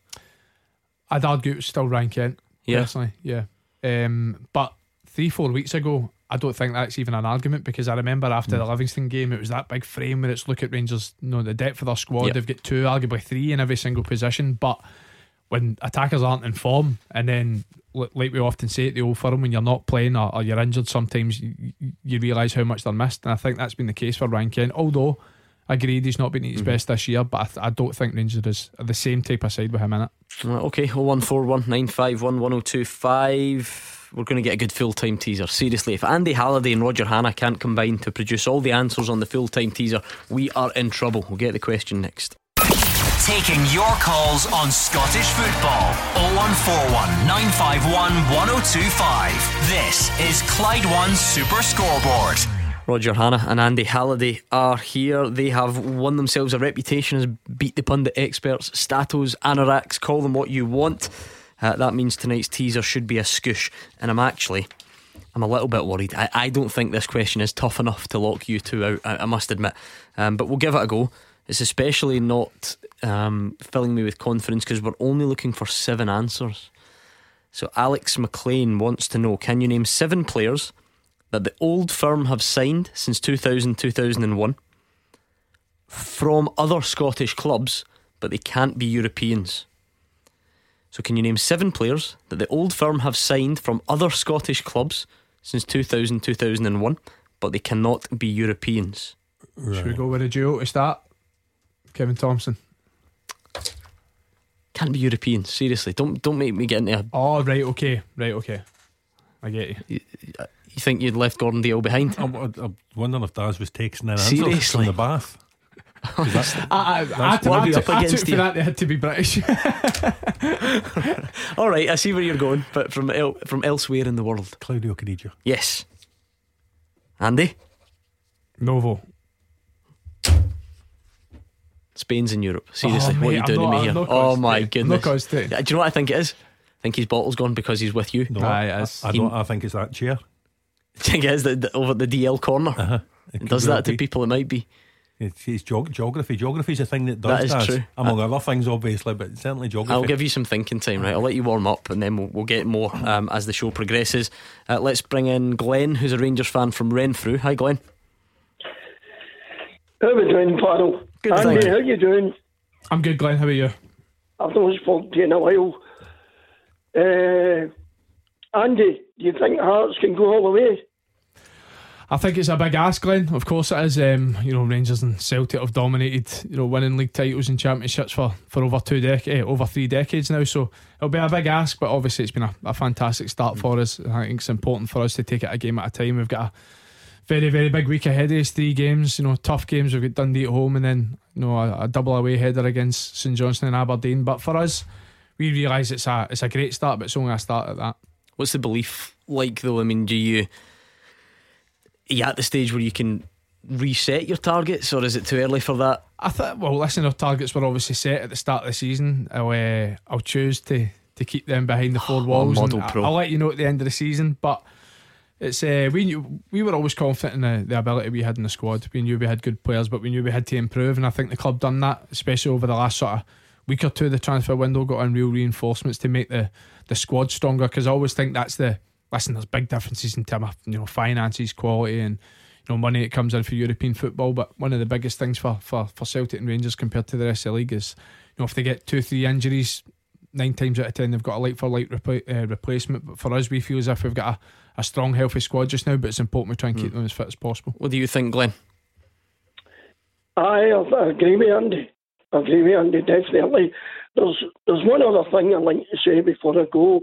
I'd argue it's still Ryan Kent. Yeah. Personally, yeah. Um, but three, four weeks ago, I don't think that's even an argument because I remember after Hmm. the Livingston game, it was that big frame where it's look at Rangers, you know, the depth of their squad. Yep. They've got two, arguably three in every single position. But when attackers aren't in form, and then like we often say at the old firm, when you're not playing or, or you're injured, sometimes you, you realise how much they're missed. And I think that's been the case for Ryan Kent. Although, agreed, he's not been at his Mm-hmm. best this year, but I, th- I don't think Rangers is the same type of side with him in it. Okay, 0141 951 1025. We're going to get a good full time teaser. Seriously, if Andy Halliday and Roger Hannah can't combine to produce all the answers on the full time teaser, we are in trouble. We'll get the question next. Taking your calls on Scottish football. 0141 951 1025. This is Clyde One Super Scoreboard. Roger Hannah and Andy Halliday are here. They have won themselves a reputation as beat the pundit experts, statos, anoraks, call them what you want. Uh, that means tonight's teaser should be a scoosh. And I'm actually, I'm a little bit worried. I, I don't think this question is tough enough to lock you two out, I, I must admit. Um, but we'll give it a go. It's especially not um, filling me with confidence because we're only looking for seven answers. So Alex McLean wants to know can you name seven players that the old firm have signed since 2000 2001 from other Scottish clubs, but they can't be Europeans? So, can you name seven players that the old firm have signed from other Scottish clubs since 2000 2001, but they cannot be Europeans? Should we go with a duo to start? Kevin Thompson. Can't be European. Seriously, don't don't make me get into a. Oh, right, okay, right, okay. I get you. You think you'd left Gordon Dalziel behind? I'm, I'm wondering if Daz was taking in answers Seriously? from the bath. that- I, I, that's I, I, he's I, took for you. that they had to be British. All right, I see where you're going, but from el- from elsewhere in the world. Claudio Caniggia. Yes. Andy? Novo. Spain's in Europe. Seriously, Oh, what are you I'm doing not- to me I'm here? not oh caused my to- goodness. not caused to. Yeah, Do you know what I think it is? I think his bottle's gone because he's with you. No, Aye, I, it is. I don't. I think it's that chair. I think it is the, the, over the DL corner. Uh-huh. It It does that to be. people, it might be. It's, it's geog- geography. Geography is a thing that does That is Daz, true. among other things, obviously, but certainly geography. I'll give you some thinking time, right? I'll let you warm up and then we'll, we'll get more um, as the show progresses. Uh, let's bring in Glenn, who's a Rangers fan from Renfrew. Hi, Glenn. How are we doing, panel? Good, Andy, you. how you doing? I'm good, Glenn. How are you? I've not spoken to you in a while. Uh, Andy, do you think Hearts can go all the way? I think it's a big ask, Glenn. Of course it is. Um, you know, Rangers and Celtic have dominated, you know, winning league titles and championships for, for over two decades, over three decades now. So it'll be a big ask, but obviously it's been a, a fantastic start for us. I think it's important for us to take it a game at a time. We've got a very, very big week ahead of us. Three games, you know, tough games. We've got Dundee at home and then, you know, a, a double away header against St Johnstone and Aberdeen. But for us, we realise it's a it's a great start, but it's only a start at that. What's the belief like, though? I mean, do you. Are you at the stage where you can reset your targets, or is it too early for that? I thought, well, listen, our targets were obviously set at the start of the season. I'll, uh, I'll choose to, to keep them behind the four walls. model and pro. I'll let you know at the end of the season. But it's uh, we knew we were always confident in the, the ability we had in the squad. We knew we had good players, but we knew we had to improve. And I think the club done that, especially over the last sort of week or two. The transfer window got in real reinforcements to make the the squad stronger. Because I always think that's the listen. There's big differences in terms of you know finances, quality, and you know money that comes in for European football. But one of the biggest things for for, for Celtic and Rangers compared to the rest of the league is you know if they get two three injuries. Nine times out of ten, they've got a like for repla- uh, replacement. But for us, we feel as if we've got a, a strong, healthy squad just now. But it's important we try and keep them as fit as possible. What do you think, Glenn? I I agree with Andy. I agree with Andy, definitely. There's there's one other thing I'd like to say before I go.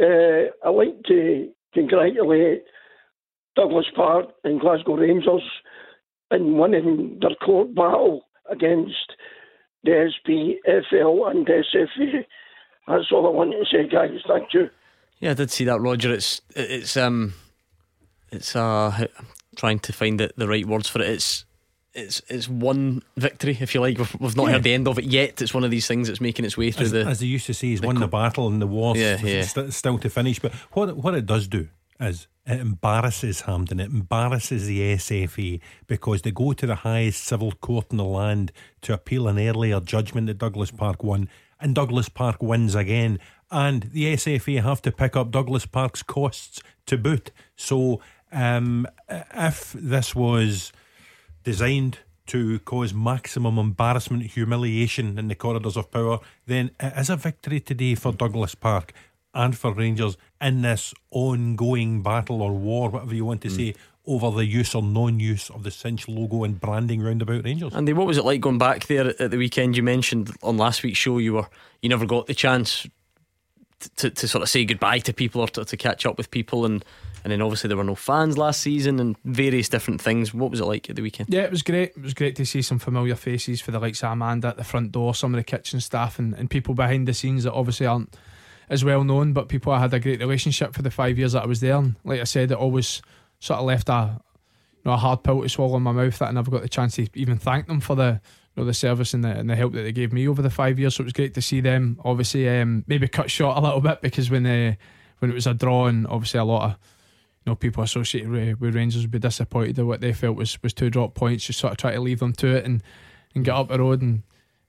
Uh, I'd like to congratulate Douglas Park and Glasgow Rangers in winning their court battle against the SPFL and SFA. That's all I want to say, guys. Thank you. Yeah, I did see that, Roger. It's it's um, it's uh, I'm trying to find the, the right words for it. It's it's it's one victory, if you like. We've, we've not Yeah. heard the end of it yet. It's one of these things that's making its way through as, the. as they used to say, he's won the battle and the war Yeah, yeah. st- still to finish. But what what it does do is it embarrasses Hampden, it embarrasses the SFA because they go to the highest civil court in the land to appeal an earlier judgment that Douglas Park won, and Douglas Park wins again, and the SFA have to pick up Douglas Park's costs to boot. So Um, if this was designed to cause maximum embarrassment, humiliation in the corridors of power, then it is a victory today for Douglas Park and for Rangers in this ongoing battle or war, whatever you want to Mm. say, over the use or non use of the cinch logo and branding round about Rangers. Andy, what was it like going back there at the weekend? You mentioned on last week's show you were you never got the chance to, to sort of say goodbye to people or to, to catch up with people, and and then obviously there were no fans last season and various different things. What was it like at the weekend? Yeah, it was great. It was great to see some familiar faces for the likes of Amanda at the front door, some of the kitchen staff, and, and people behind the scenes that obviously aren't as well known, but people I had a great relationship for the five years that I was there. And like I said, it always sort of left a you know, a hard pill to swallow in my mouth that I never got the chance to even thank them for the know, the service and the, and the help that they gave me over the five years. So it was great to see them. Obviously, um, maybe cut short a little bit because when uh, when it was a draw and obviously a lot of you know people associated with, with Rangers would be disappointed at what they felt was was two drop points. Just sort of try to leave them to it and and get up the road and.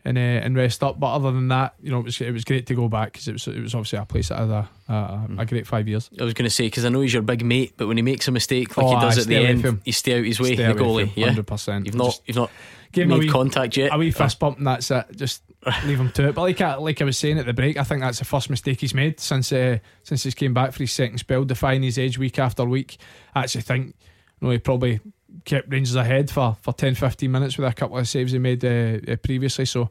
And, uh, and rest up, but other than that, you know, it was it was great to go back because it was it was obviously a place that had a, a, a great five years. I was going to say because I know he's your big mate, but when he makes a mistake like Oh, he does aye, at the end, you stay out his way. Stay the goalie, yeah, 100%. You've not you've not Give made wee- contact yet. A wee fist bump and that's it. Just leave him to it. But like I, like I was saying at the break, I think that's the first mistake he's made since uh, since he's came back for his second spell, defying his age week after week. I actually think you know, he probably kept Rangers ahead for, for 10 15 minutes with a couple of saves he made uh, uh, previously. So,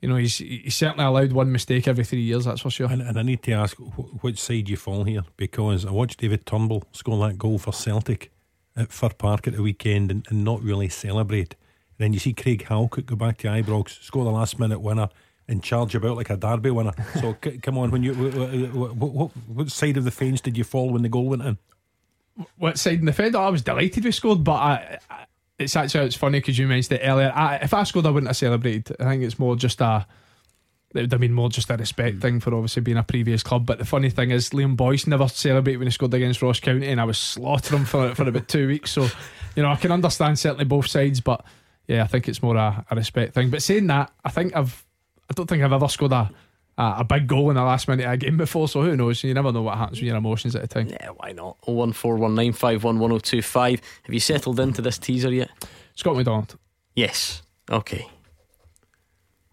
you know, he's he's certainly allowed one mistake every three years, that's for sure. And, and I need to ask wh- which side you fall here because I watched David Turnbull score that goal for Celtic at Fir Park at the weekend and, and not really celebrate. And then you see Craig Halkett go back to Ibrox, score the last minute winner, and charge about like a derby winner. So c- come on, when you what, what, what side of the fence did you fall when the goal went in? What side in the fender? Oh, I was delighted we scored, but I, I, it's actually it's funny because you mentioned it earlier. I, if I scored, I wouldn't have celebrated. I think it's more just a. It would have been more just a respect hmm. thing for obviously being a previous club. But the funny thing is, Liam Boyce never celebrated when he scored against Ross County, and I was slaughtering him for for about two weeks. So, you know, I can understand certainly both sides, but yeah, I think it's more a, a respect thing. But saying that, I think I've, I don't think I've ever scored a a, a big goal in the last minute of a game before. So who knows? You never know what happens with your emotions at a time. Yeah, why not? 01419511025. Have you settled into this teaser yet? Scott McDonald. Yes. Okay.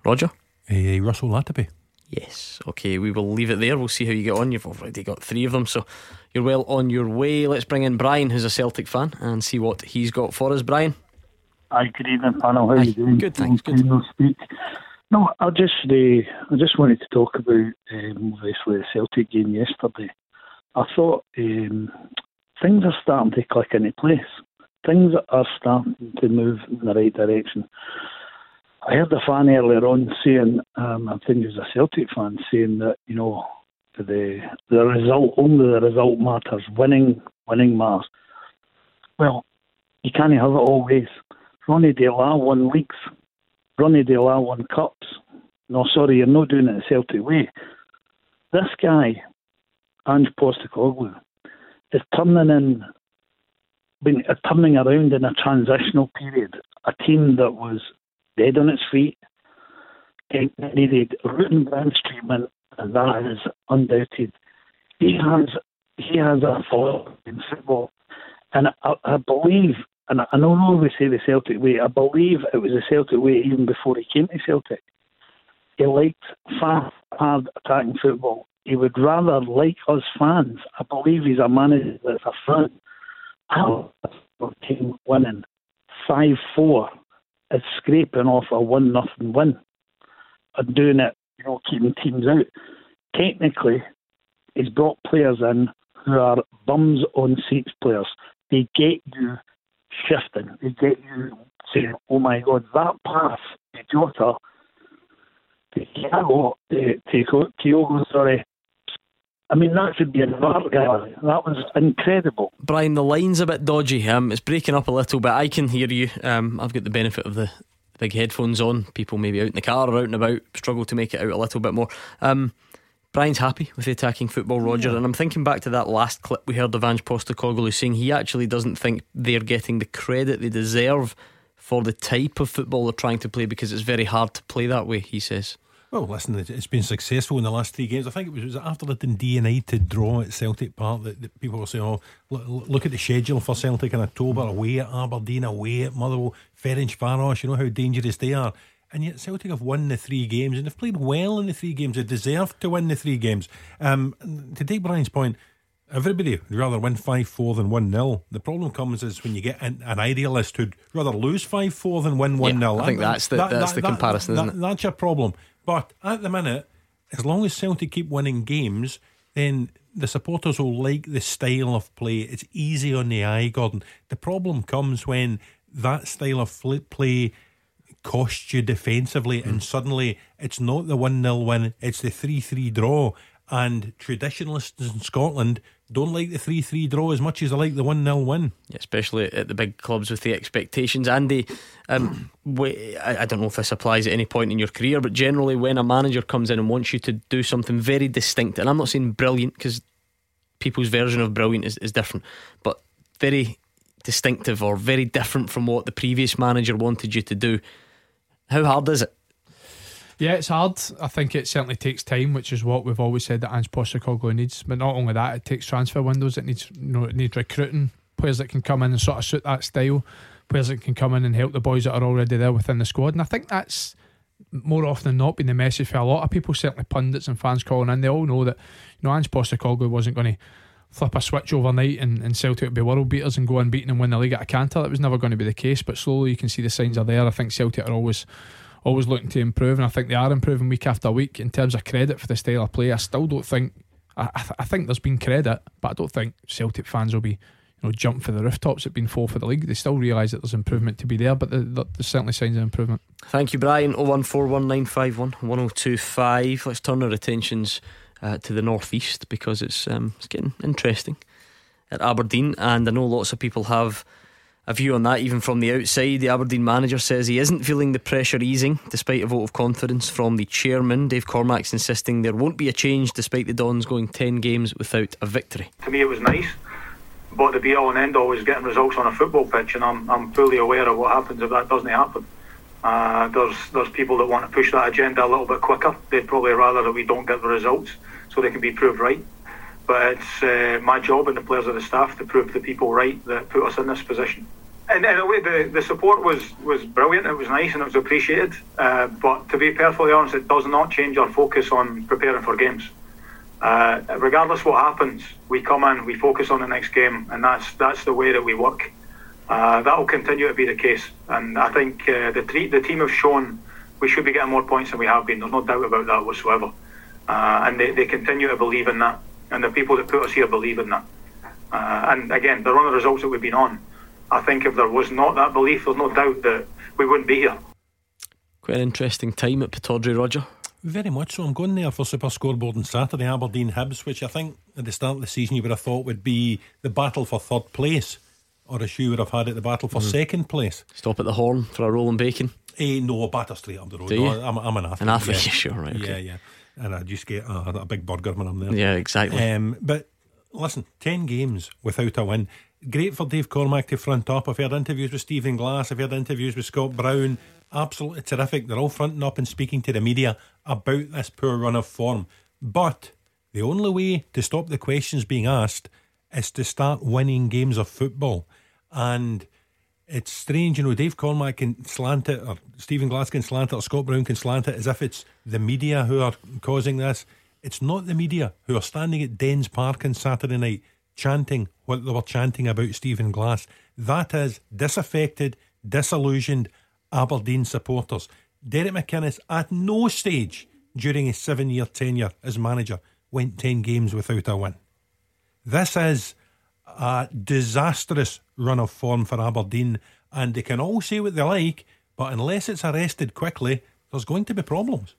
Roger? Uh, Russell Latapy. Yes. Okay, we will leave it there. We'll see how you get on. You've already got three of them, so you're well on your way. Let's bring in Brian, who's a Celtic fan, and see what he's got for us. Brian? Hi, good evening, panel. How are you doing? Good, thanks. Good. No, speak. No, I just, uh, I just wanted to talk about um, obviously the Celtic game yesterday. I thought um, things are starting to click into place. Things are starting to move in the right direction. I heard a fan earlier on saying, um, I think he was a Celtic fan, saying that you know the the result only the result matters. Winning, winning matters. Well, you can't have it all ways. Ronny Deila won leagues. Ronny Deila won cups. No, sorry, you're not doing it the Celtic way. This guy, Ange Postecoglou, is turning in, been uh, turning around in a transitional period. A team that was dead on its feet, it needed root and branch treatment, and that is undoubted. He has he has a thought in football, and I, I believe, and I know we always say the Celtic way. I believe it was the Celtic way even before he came to Celtic. He liked fast, hard attacking football. He would rather like us fans. I believe he's a manager that's a fan. Our team winning five four is scraping off a one nothing win and doing it, you know, keeping teams out. Technically, he's brought players in who are bums on seats players. They get you shifting. They get you saying, "Oh my God, that pass to Jota, to Thiago, to, to Kyogo, sorry." I mean, that should be an art gallery. That was incredible. Brian, the line's a bit dodgy. Um, it's breaking up a little bit. I can hear you. Um, I've got the benefit of the big headphones on. People maybe out in the car or out and about struggle to make it out a little bit more. Um, Brian's happy with the attacking football, Roger, Yeah. and I'm thinking back to that last clip we heard of Ange Postecoglou saying he actually doesn't think they're getting the credit they deserve for the type of football they're trying to play because it's very hard to play that way. He says. Well, listen, it's been successful in the last three games. I think it was, was after the Dundee United draw at Celtic Park that, that people were saying, "Oh, look, look, at the schedule for Celtic in October: away at Aberdeen, away at Motherwell, Ferencvaros. You know how dangerous they are." And yet Celtic have won the three games and they've played well in the three games. They deserve to win the three games. Um, to take Brian's point, everybody would rather win 5 4 than 1 0. The problem comes is when you get an, an idealist who'd rather lose 5 4 than win 1 0. I think that's the, that, that's that, the comparison, that, isn't it? That's your problem. But at the minute, as long as Celtic keep winning games, then the supporters will like the style of play. It's easy on the eye, Gordon. The problem comes when that style of play cost you defensively, mm. and hmm. suddenly it's not the 1 0 win, it's the 3 3 draw. And traditionalists in Scotland don't like the 3 3 draw as much as they like the 1 0 win. Yeah, especially at the big clubs with the expectations. Andy, um, I don't know if this applies at any point in your career, but generally, when a manager comes in and wants you to do something very distinct, and I'm not saying brilliant because people's version of brilliant is, is different, but very distinctive or very different from what the previous manager wanted you to do how hard is it? Yeah, it's hard. I think it certainly takes time, which is what we've always said that Ange Postecoglou needs. But not only that, it takes transfer windows. It needs, you know, it needs recruiting players that can come in and sort of suit that style, players that can come in and help the boys that are already there within the squad. And I think that's more often than not been the message for a lot of people, certainly pundits and fans calling in. They all know that you know Ange Postecoglou wasn't going to flip a switch overnight and, and Celtic would be world beaters and go unbeaten and win the league at a canter. That was never going to be the case, but slowly you can see the signs are there. I think Celtic are always always looking to improve, and I think they are improving week after week in terms of credit for the style of play. I still don't think. I, I, th- I think there's been credit, but I don't think Celtic fans will be you know, jump for the rooftops at being four for the league. They still realise that there's improvement to be there, but there's certainly signs of improvement. Thank you, Brian. 01419511025. Let's turn our attentions uh, to the northeast because it's um, it's getting interesting at Aberdeen, and I know lots of people have a view on that even from the outside. The Aberdeen manager says he isn't feeling the pressure easing despite a vote of confidence from the chairman. Dave Cormack's insisting there won't be a change despite the Dons going 10 games without a victory. To me, it was nice, but the be all and end all is getting results on a football pitch, and I'm, I'm fully aware of what happens if that doesn't happen. Uh, there's there's people that want to push that agenda a little bit quicker. They'd probably rather that we don't get the results so they can be proved right. But it's uh, my job and the players of the staff to prove the people right that put us in this position. And in a way, the, the support was, was brilliant. It was nice and it was appreciated. Uh, but to be perfectly honest, it does not change our focus on preparing for games. Uh, regardless what happens, we come in, we focus on the next game, and that's that's the way that we work. Uh, that will continue to be the case, and I think uh, the, the team have shown we should be getting more points than we have been. There's no doubt about that whatsoever uh, and they, they continue to believe in that, and the people that put us here believe in that. Uh, and again, the run of results that we've been on, I think if there was not that belief, there's no doubt that we wouldn't be here. Quite an interesting time at Pittodrie, Roger. Very much so. I'm going there for Super Scoreboard on Saturday, Aberdeen Hibs, which I think at the start of the season you would have thought would be the battle for third place, or as you would have had it, the battle for mm. second place. Stop at the horn for a roll and bacon. Eh, no, a batter straight up the road. No, I'm, I'm, an athlete. An athlete, yeah. sure, right. Okay. Yeah, yeah and I just get a, a big burger when I'm there. Yeah, exactly. Um, but listen, 10 games without a win. Great for Dave Cormack to front up. I've heard interviews with Stephen Glass, I've heard interviews with Scott Brown. Absolutely terrific. They're all fronting up and speaking to the media about this poor run of form. But the only way to stop the questions being asked is to start winning games of football. And it's strange, you know, Dave Cormack can slant it, or Stephen Glass can slant it, or Scott Brown can slant it as if it's the media who are causing this. It's not the media who are standing at Dens Park on Saturday night chanting what they were chanting about Stephen Glass. That is disaffected, disillusioned Aberdeen supporters. Derek McInnes, at no stage during his seven year tenure as manager, went 10 games without a win. This is a disastrous run of form for Aberdeen, and they can all say what they like, but unless it's arrested quickly, there's going to be problems.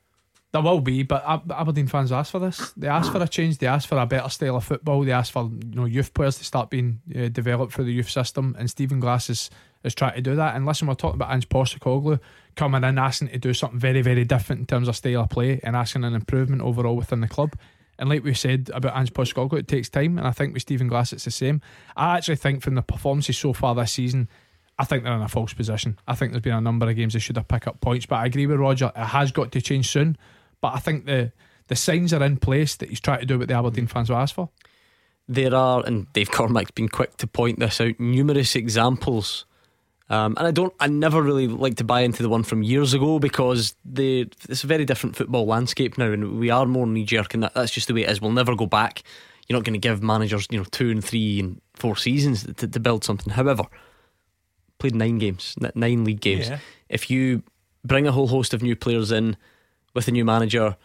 There will be, but Aberdeen fans asked for this. They asked for a change. They asked for a better style of football. They asked for you know youth players to start being uh, developed through the youth system. And Stephen Glass is, is trying to do that. And listen, we're talking about Ange Postecoglou coming in asking to do something very very different in terms of style of play and asking an improvement overall within the club. And like we said about Ange Postecoglou, it takes time. And I think with Stephen Glass, it's the same. I actually think from the performances so far this season, I think they're in a false position. I think there's been a number of games they should have picked up points. But I agree with Roger, it has got to change soon. But I think the the signs are in place that he's trying to do what the Aberdeen fans were asked for. There are, and Dave Cormack's been quick to point this out, numerous examples. Um, and I don't, I never really like to buy into the one from years ago because the it's a very different football landscape now, and we are more knee jerk, and that, that's just the way it is. We'll never go back. You're not going to give managers, you know, two and three and four seasons to, to build something. However, played nine games, nine league games. Yeah. If you bring a whole host of new players in with a new manager,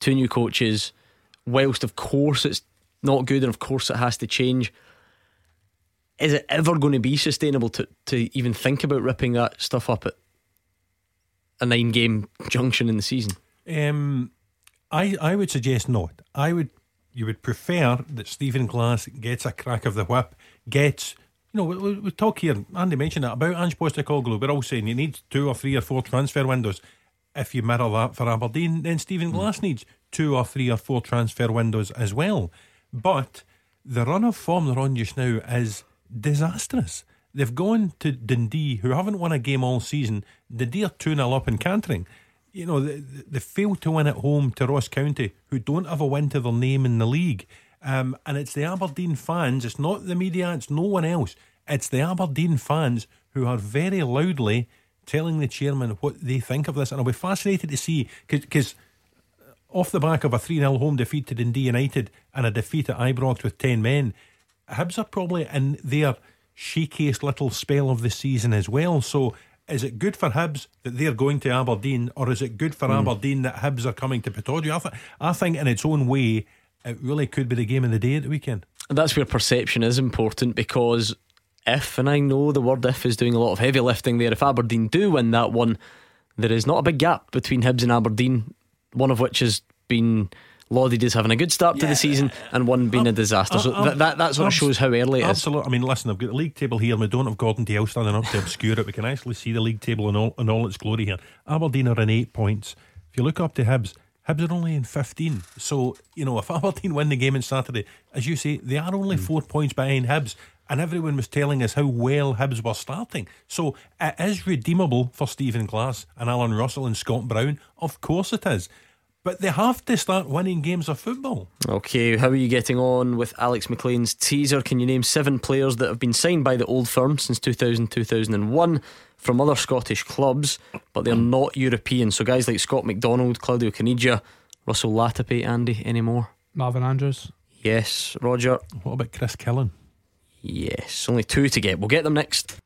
two new coaches, whilst of course it's not good and of course it has to change. Is it ever going to be sustainable to, to even think about ripping that stuff up at a nine game junction in the season? Um, I I would suggest not. I would you would prefer that Stephen Glass gets a crack of the whip, gets you know we, we, we talk here. Andy mentioned that about Ange Postecoglou. We're all saying you need two or three or four transfer windows. If you mirror that for Aberdeen, then Stephen Glass needs two or three or four transfer windows as well. But the run of form they're on just now is disastrous. They've gone to Dundee, who haven't won a game all season. Dundee are 2 0 up in Cantering. You know, they, they failed to win at home to Ross County, who don't have a win to their name in the league. Um, and it's the Aberdeen fans, it's not the media, it's no one else. It's the Aberdeen fans who are very loudly telling the chairman what they think of this. And I'll be fascinated to see, because off the back of a 3 0 home defeat to Dundee United and a defeat at Ibrox with 10 men, Hibs are probably in their shakiest little spell of the season as well. So is it good for Hibs that they're going to Aberdeen, or is it good for Mm. Aberdeen that Hibs are coming to Pittodrie? I, th- I think in its own way, it really could be the game of the day at the weekend. And that's where perception is important because if, and I know the word if is doing a lot of heavy lifting there, if Aberdeen do win that one, there is not a big gap between Hibs and Aberdeen, one of which has been lauded as having a good start to the season and one being a disaster. so Um, that, that, that sort of shows how early it is. Absolutely. I mean, listen, I've got the league table here. and We don't have Gordon Dalziel standing up to obscure it. We can actually see the league table in all, in all its glory here. Aberdeen are in eight points. If you look up to Hibs, Hibs are only in 15. So, you know, if Aberdeen win the game on Saturday, as you say, they are only four points behind Hibs. And everyone was telling us how well Hibs were starting. So it is redeemable for Stephen Glass and Alan Russell and Scott Brown. Of course it is. But they have to start winning games of football. Okay, how are you getting on with Alex McLean's teaser? Can you name seven players that have been signed by the old firm since 2000 2001 from other Scottish clubs, but they're not European? So, guys like Scott McDonald, Claudio Caniggia, Russell Latapy, Andy, any more? Marvin Andrews. Yes, Roger. What about Chris Killen? Yes, only two to get. We'll get them next.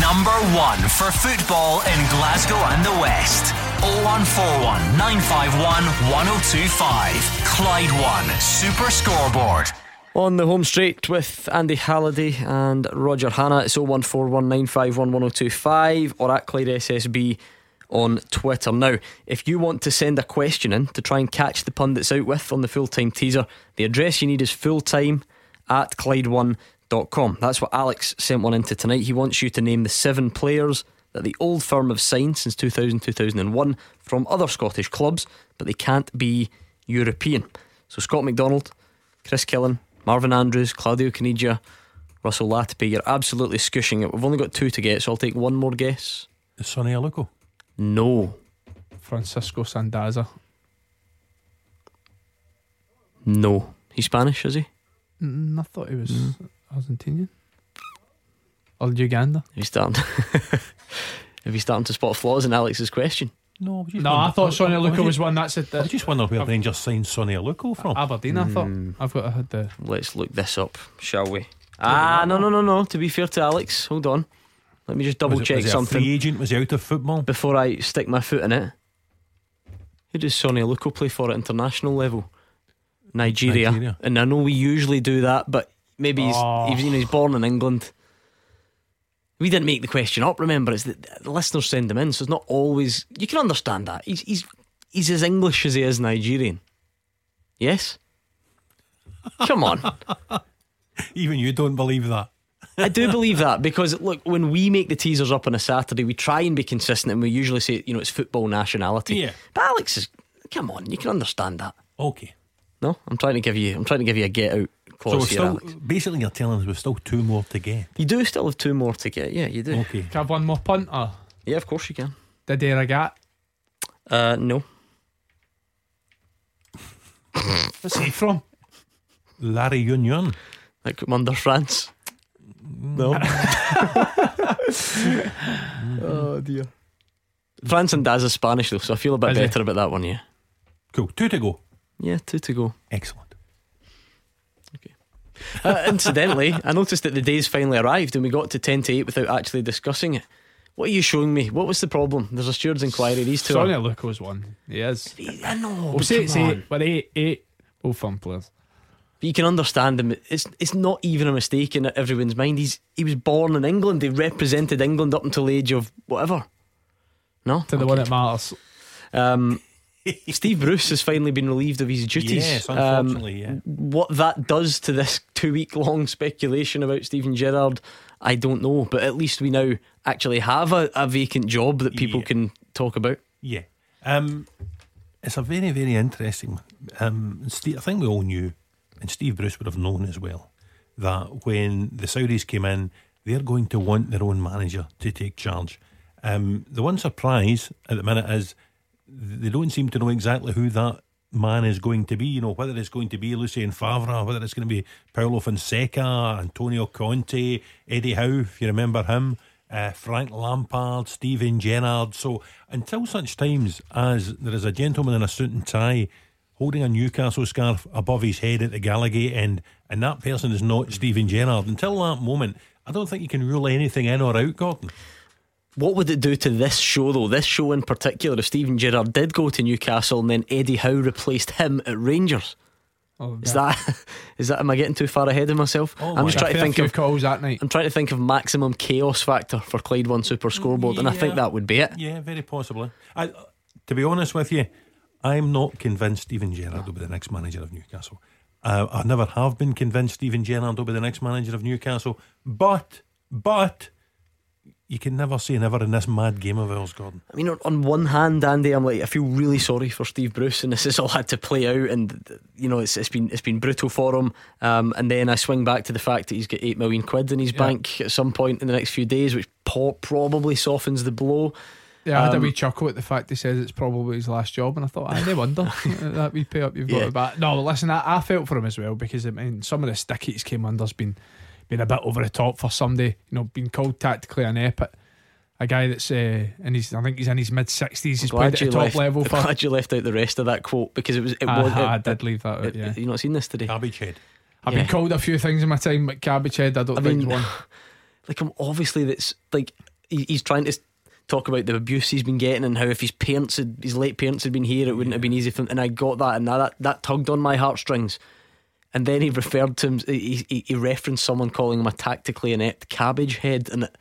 Number one for football in Glasgow and the West. 0141 951 1025. Clyde One Super Scoreboard. On the home straight with Andy Halliday and Roger Hannah, it's 01419511025 or at Clyde SSB on Twitter. Now, if you want to send a question in to try and catch the pundits out with on the full time teaser, the address you need is fulltime at Clyde1.com. That's what Alex sent one into tonight. He wants you to name the seven players that the old firm have signed since 2000 2001 from other Scottish clubs, but they can't be European. So, Scott McDonald, Chris Killen, Marvin Andrews, Claudio Caniggia, Russell Latapy. You're absolutely scushing it. We've only got two to get, so I'll take one more guess. Sonny Aluko? No. Francisco Sandaza. No. He's Spanish, is he? Mm, I thought he was Argentinian. Or Uganda. Have you starting? Have you starting to spot flaws in Alex's question? No, No, I thought Sonny I- I Aluko was one. That's it. I just wonder where Rangers signed Sonny Aluko from. Aberdeen, I thought. Hmm. I've got I had the. Let's look this up, shall we? Ah, no, no, no, no. To be fair to Alex, hold on. Let me just double Was it- check was something. free agent? Was he out of football? Before I stick my foot in it. Who does Sonny Aluko play for at international level? Nigeria. Nigeria. And I know we usually do that, but maybe he's, Oh. he's, you know, he's born in England. We didn't make the question up, remember? It's that the listeners send them in, so it's not always. You can understand that. He's, he's, he's as English as he is Nigerian. Yes? Come on. Even you don't believe that. I do believe that because look, when we make the teasers up on a Saturday, we try and be consistent, and we usually say, you know, it's football nationality. Yeah. But Alex is, come on, you can understand that. Okay. No, I'm trying to give you, I'm trying to give you a get out clause we're still, basically, you're telling us we've still two more to get. You do still have two more to get. Yeah, you do. Okay. Can I have one more punt? Or Yeah, of course you can. Did Didier Agathe. Uh, no, Where's he from? La Réunion. Like under France. No. oh dear. France and Daz is Spanish though, so I feel a bit Is he? better about that one. Yeah. Cool. Two to go. Yeah, two to go. Excellent. Uh, incidentally, I noticed that the days finally arrived and we got to 10 to 8 without actually discussing it. What are you showing me? What was the problem? There's a steward's inquiry. These two Sonia are. Luco's one. He is. I know. We'll say it's eight, but eight, eight, both fun players. But you can understand him. It's it's not even a mistake in everyone's mind. He's he was born in England. He represented England up until the age of whatever. No, To the one that matters. Um, Steve Bruce has finally been relieved of his duties. Yes, Um, unfortunately, yeah. What that does to this two week long speculation about Steven Gerrard, I don't know. But at least we now actually have a, a vacant job that people can talk about. Yeah. Um, it's a very, very interesting. Um, Steve, I think we all knew, and Steve Bruce would have known as well, that when the Saudis came in, they're going to want their own manager to take charge. Um, the one surprise at the minute is they don't seem to know exactly who that man is going to be. You know, whether it's going to be Lucien Favre, whether it's going to be Paulo Fonseca, Antonio Conte, Eddie Howe, if you remember him, uh, Frank Lampard, Steven Gerrard. So until such times as there is a gentleman in a suit and tie holding a Newcastle scarf above his head at the Gallowgate end, and that person is not Steven Gerrard, until that moment, I don't think you can rule anything in or out, Gordon. What would it do to this show, though? This show in particular, if Steven Gerrard did go to Newcastle and then Eddie Howe replaced him at Rangers? Oh, Is that is that? Am I getting too far ahead of myself? Oh I'm just trying to think of calls that night. I'm trying to think of maximum chaos factor for Clyde One Super Scoreboard, and I think that would be it. Yeah, very possibly. I, to be honest with you, I'm not convinced Steven Gerrard will be the next manager of Newcastle. Uh, I never have been convinced Steven Gerrard will be the next manager of Newcastle. But, but, you can never say never in this mad game of ours, Gordon. I mean, on, on one hand, Andy, I'm like, I feel really sorry for Steve Bruce, and this has all had to play out, and you know, it's it's been it's been brutal for him. Um, and then I swing back to the fact that he's got eight million quid in his bank at some point in the next few days, which probably softens the blow. Yeah, I had a Um, wee chuckle at the fact he says it's probably his last job, and I thought, I no wonder that wee pay up you've got Yeah. it back. No, listen, I, I felt for him as well because I mean, some of the stick he's came under's been been a bit over the top for somebody, you know, being called tactically inept. A guy that's uh, in his, I think he's in his mid sixties. He's played at the top left, level for. glad you left out the rest of that quote because it was. It I- was. I it- did leave that out, it- yeah. You not seen this today? Cabbage head. I've Yeah. been called a few things in my time, but cabbage head, I don't I think mean, is one. like I'm obviously that's like he, he's trying to talk about the abuse he's been getting and how if his parents had his late parents had been here it wouldn't have been easy for him and I got that and that that tugged on my heartstrings and then he referred to him he, he, he referenced someone calling him a tactically inept cabbage head and it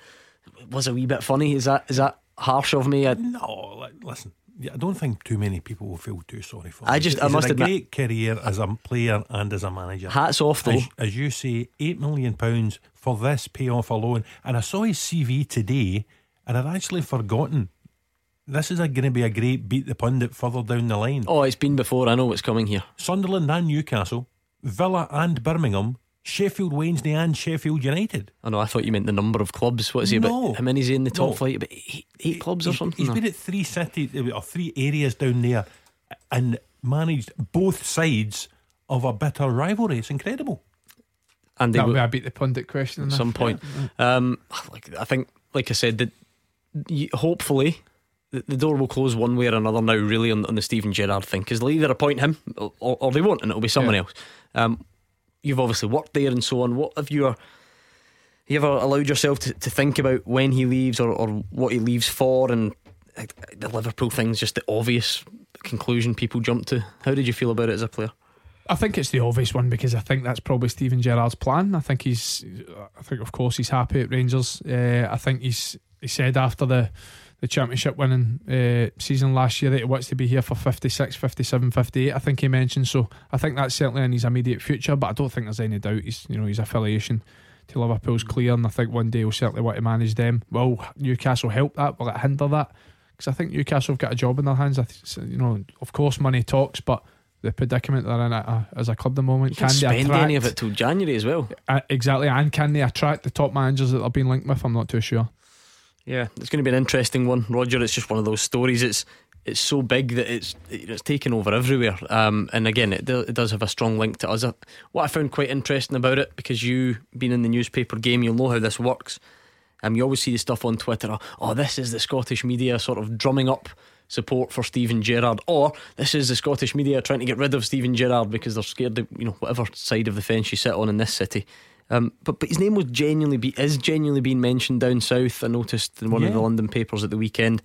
was a wee bit funny is that is that harsh of me I, No, li- listen. yeah, I don't think too many people will feel too sorry for him. I just- He's I must had a admit- great career as a player and as a manager. Hats off, though. As, as you say, eight million pounds for this payoff alone. And I saw his CV today, and I'd actually forgotten. This is going to be a great beat the pundit further down the line. oh it's been before I know what's coming here Sunderland and Newcastle, Villa and Birmingham, Sheffield Wednesday and Sheffield United. I know I thought you meant the number of clubs what is he No. about how many is he in the top No. flight about eight, eight clubs or something He's or? been at three cities or three areas down there, and managed both sides of a bitter rivalry. It's incredible. and they That'll were- be a beat the pundit question at some point. Um, like I think, like I said, that y- hopefully the, the door will close one way or another now. Really on, on the Steven Gerrard thing because they'll either appoint him or, or they won't, and it'll be someone Yeah. else. Um, you've obviously worked there and so on. What have you? You ever allowed yourself to, to think about when he leaves or, or what he leaves for? And uh, the Liverpool thing's just the obvious conclusion people jump to. How did you feel about it as a player? I think it's the obvious one because I think that's probably Steven Gerrard's plan. I think he's, I think of course he's happy at Rangers. Uh, I think he's he said after the the championship winning uh, season last year that he wants to be here for 56, 57, 58. I think he mentioned so. I think that's certainly in his immediate future, but I don't think there's any doubt. He's you know his affiliation to Liverpool's clear, and I think one day he'll certainly want to manage them. Will Newcastle help that? Will it hinder that? Because I think Newcastle have got a job in their hands. I th- you know, of course, money talks, but the predicament they're in at, uh, as a club at the moment, You can't can they spend attract any of it till January as well. uh, exactly, and can they attract the top managers that they're being linked with? I'm not too sure. Yeah, it's going to be an interesting one, Roger. It's just one of those stories. It's it's so big that it's it's taken over everywhere. Um, and again, it, it does have a strong link to us. What I found quite interesting about it, because you being in the newspaper game, you'll know how this works. Um, you always see the stuff on Twitter. Oh, this is the Scottish media sort of drumming up support for Steven Gerrard, or this is the Scottish media trying to get rid of Steven Gerrard because they're scared of you know whatever side of the fence you sit on in this city. Um, but but his name was genuinely be is genuinely being mentioned down south. I noticed in one Yeah. of the London papers at the weekend.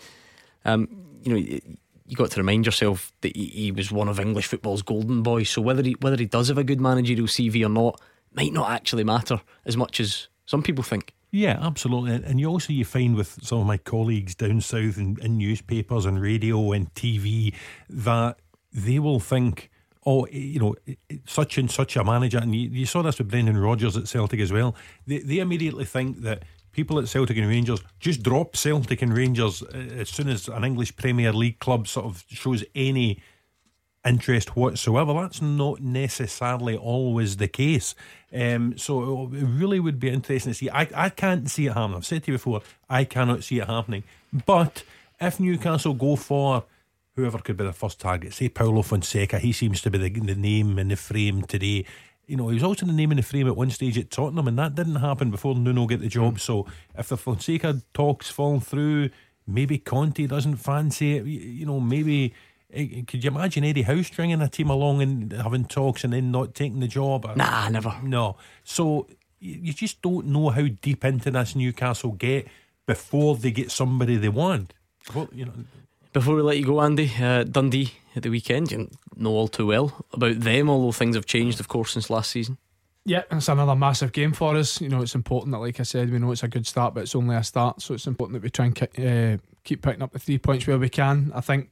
Um, you know, you got to remind yourself that he, he was one of English football's golden boys. So whether he whether he does have a good managerial CV or not might not actually matter as much as some people think. Yeah, absolutely. And- you also you find with some of my colleagues down south in, in newspapers and radio and TV that they will think, oh, you know, such and such a manager, and you, you saw this with Brendan Rodgers at Celtic as well. They they immediately think that people at Celtic and Rangers just drop Celtic and Rangers uh, as soon as an English Premier League club sort of shows any interest whatsoever. That's not necessarily always the case. Um, so it really would be interesting to see. I, I can't see it happening. I've said to you before, I cannot see it happening. But if Newcastle go for whoever could be the first target, say Paulo Fonseca, he seems to be the, the name in the frame today. You know, he was also the name in the frame at one stage at Tottenham, and that didn't happen before Nuno get the job. So if the Fonseca talks fall through, maybe Conte doesn't fancy it. You, you know, maybe eh, could you imagine Eddie Howe stringing a team along and having talks and then not taking the job? Nah, never. No. So you you just don't know how deep into this Newcastle get before they get somebody they want. Well, you know, Before we let you go, Andy, uh, Dundee at the weekend, you know all too well about them, although things have changed, of course, since last season. Yeah, it's another massive game for us. You know, it's important that, like I said, we know it's a good start, but it's only a start. So it's important that we try and ki- uh, keep picking up the three points where we can. I think,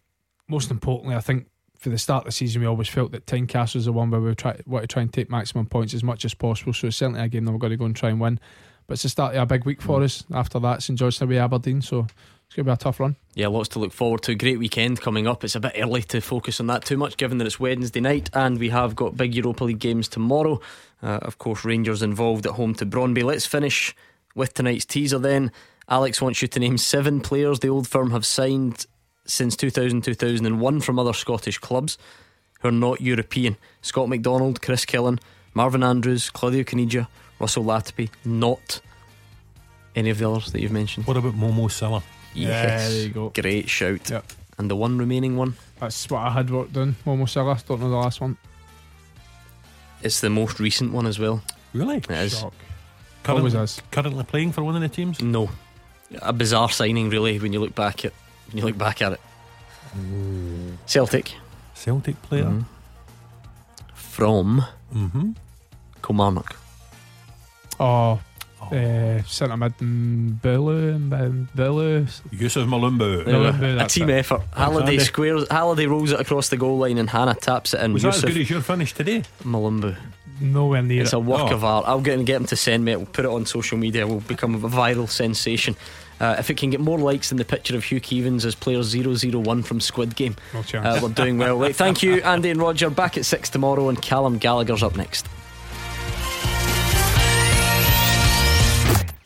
most importantly, I think for the start of the season, we always felt that Tynecastle was the one where we try want to try and take maximum points as much as possible. So it's certainly a game that we've got to go and try and win. But it's the start of a big week for us. After that, St George away Aberdeen. So it's going to be a tough run. Yeah, lots to look forward to. Great weekend coming up. It's a bit early to focus on that too much, given that it's Wednesday night and we have got big Europa League games tomorrow. Uh, of course, Rangers involved at home to Brøndby. Let's finish with tonight's teaser then. Alex wants you to name seven players the old firm have signed since 2000 2001 from other Scottish clubs who are not European. Scott McDonald, Chris Killen, Marvin Andrews, Claudio Caniggia, Russell Latapy, not any of the others that you've mentioned. What about Momo Sylla? Yes, Yeah, there you go. Great shout. And the one remaining one, That's what I had worked on. Momo last. Don't know the last one. it's the most recent one as well. Really? It is. Shock. Currently, Always is. currently playing for one of the teams? No, a bizarre signing really when you look back at when you look back at it. Celtic Celtic player. Mhm. from Mm-hmm. Kilmarnock. Oh, uh, centre mid Bulu, Bulu. Youssouf Mulumbu. Mulumbu, a team it. effort. Halliday Andy. squares. Halliday rolls it across the goal line, and Hannah taps it in. Was that as good as your finish today? Mulumbu. Nowhere near It's it. a work Oh. of art. I'll get and get him to send me it. We'll put it on social media. We'll become a viral sensation. Uh, if it can get more likes than the picture of Hugh Keevins as player 001 from Squid Game, No uh, we're doing well. Right, thank you, Andy and Roger. Back at six tomorrow, and Callum Gallagher's up next.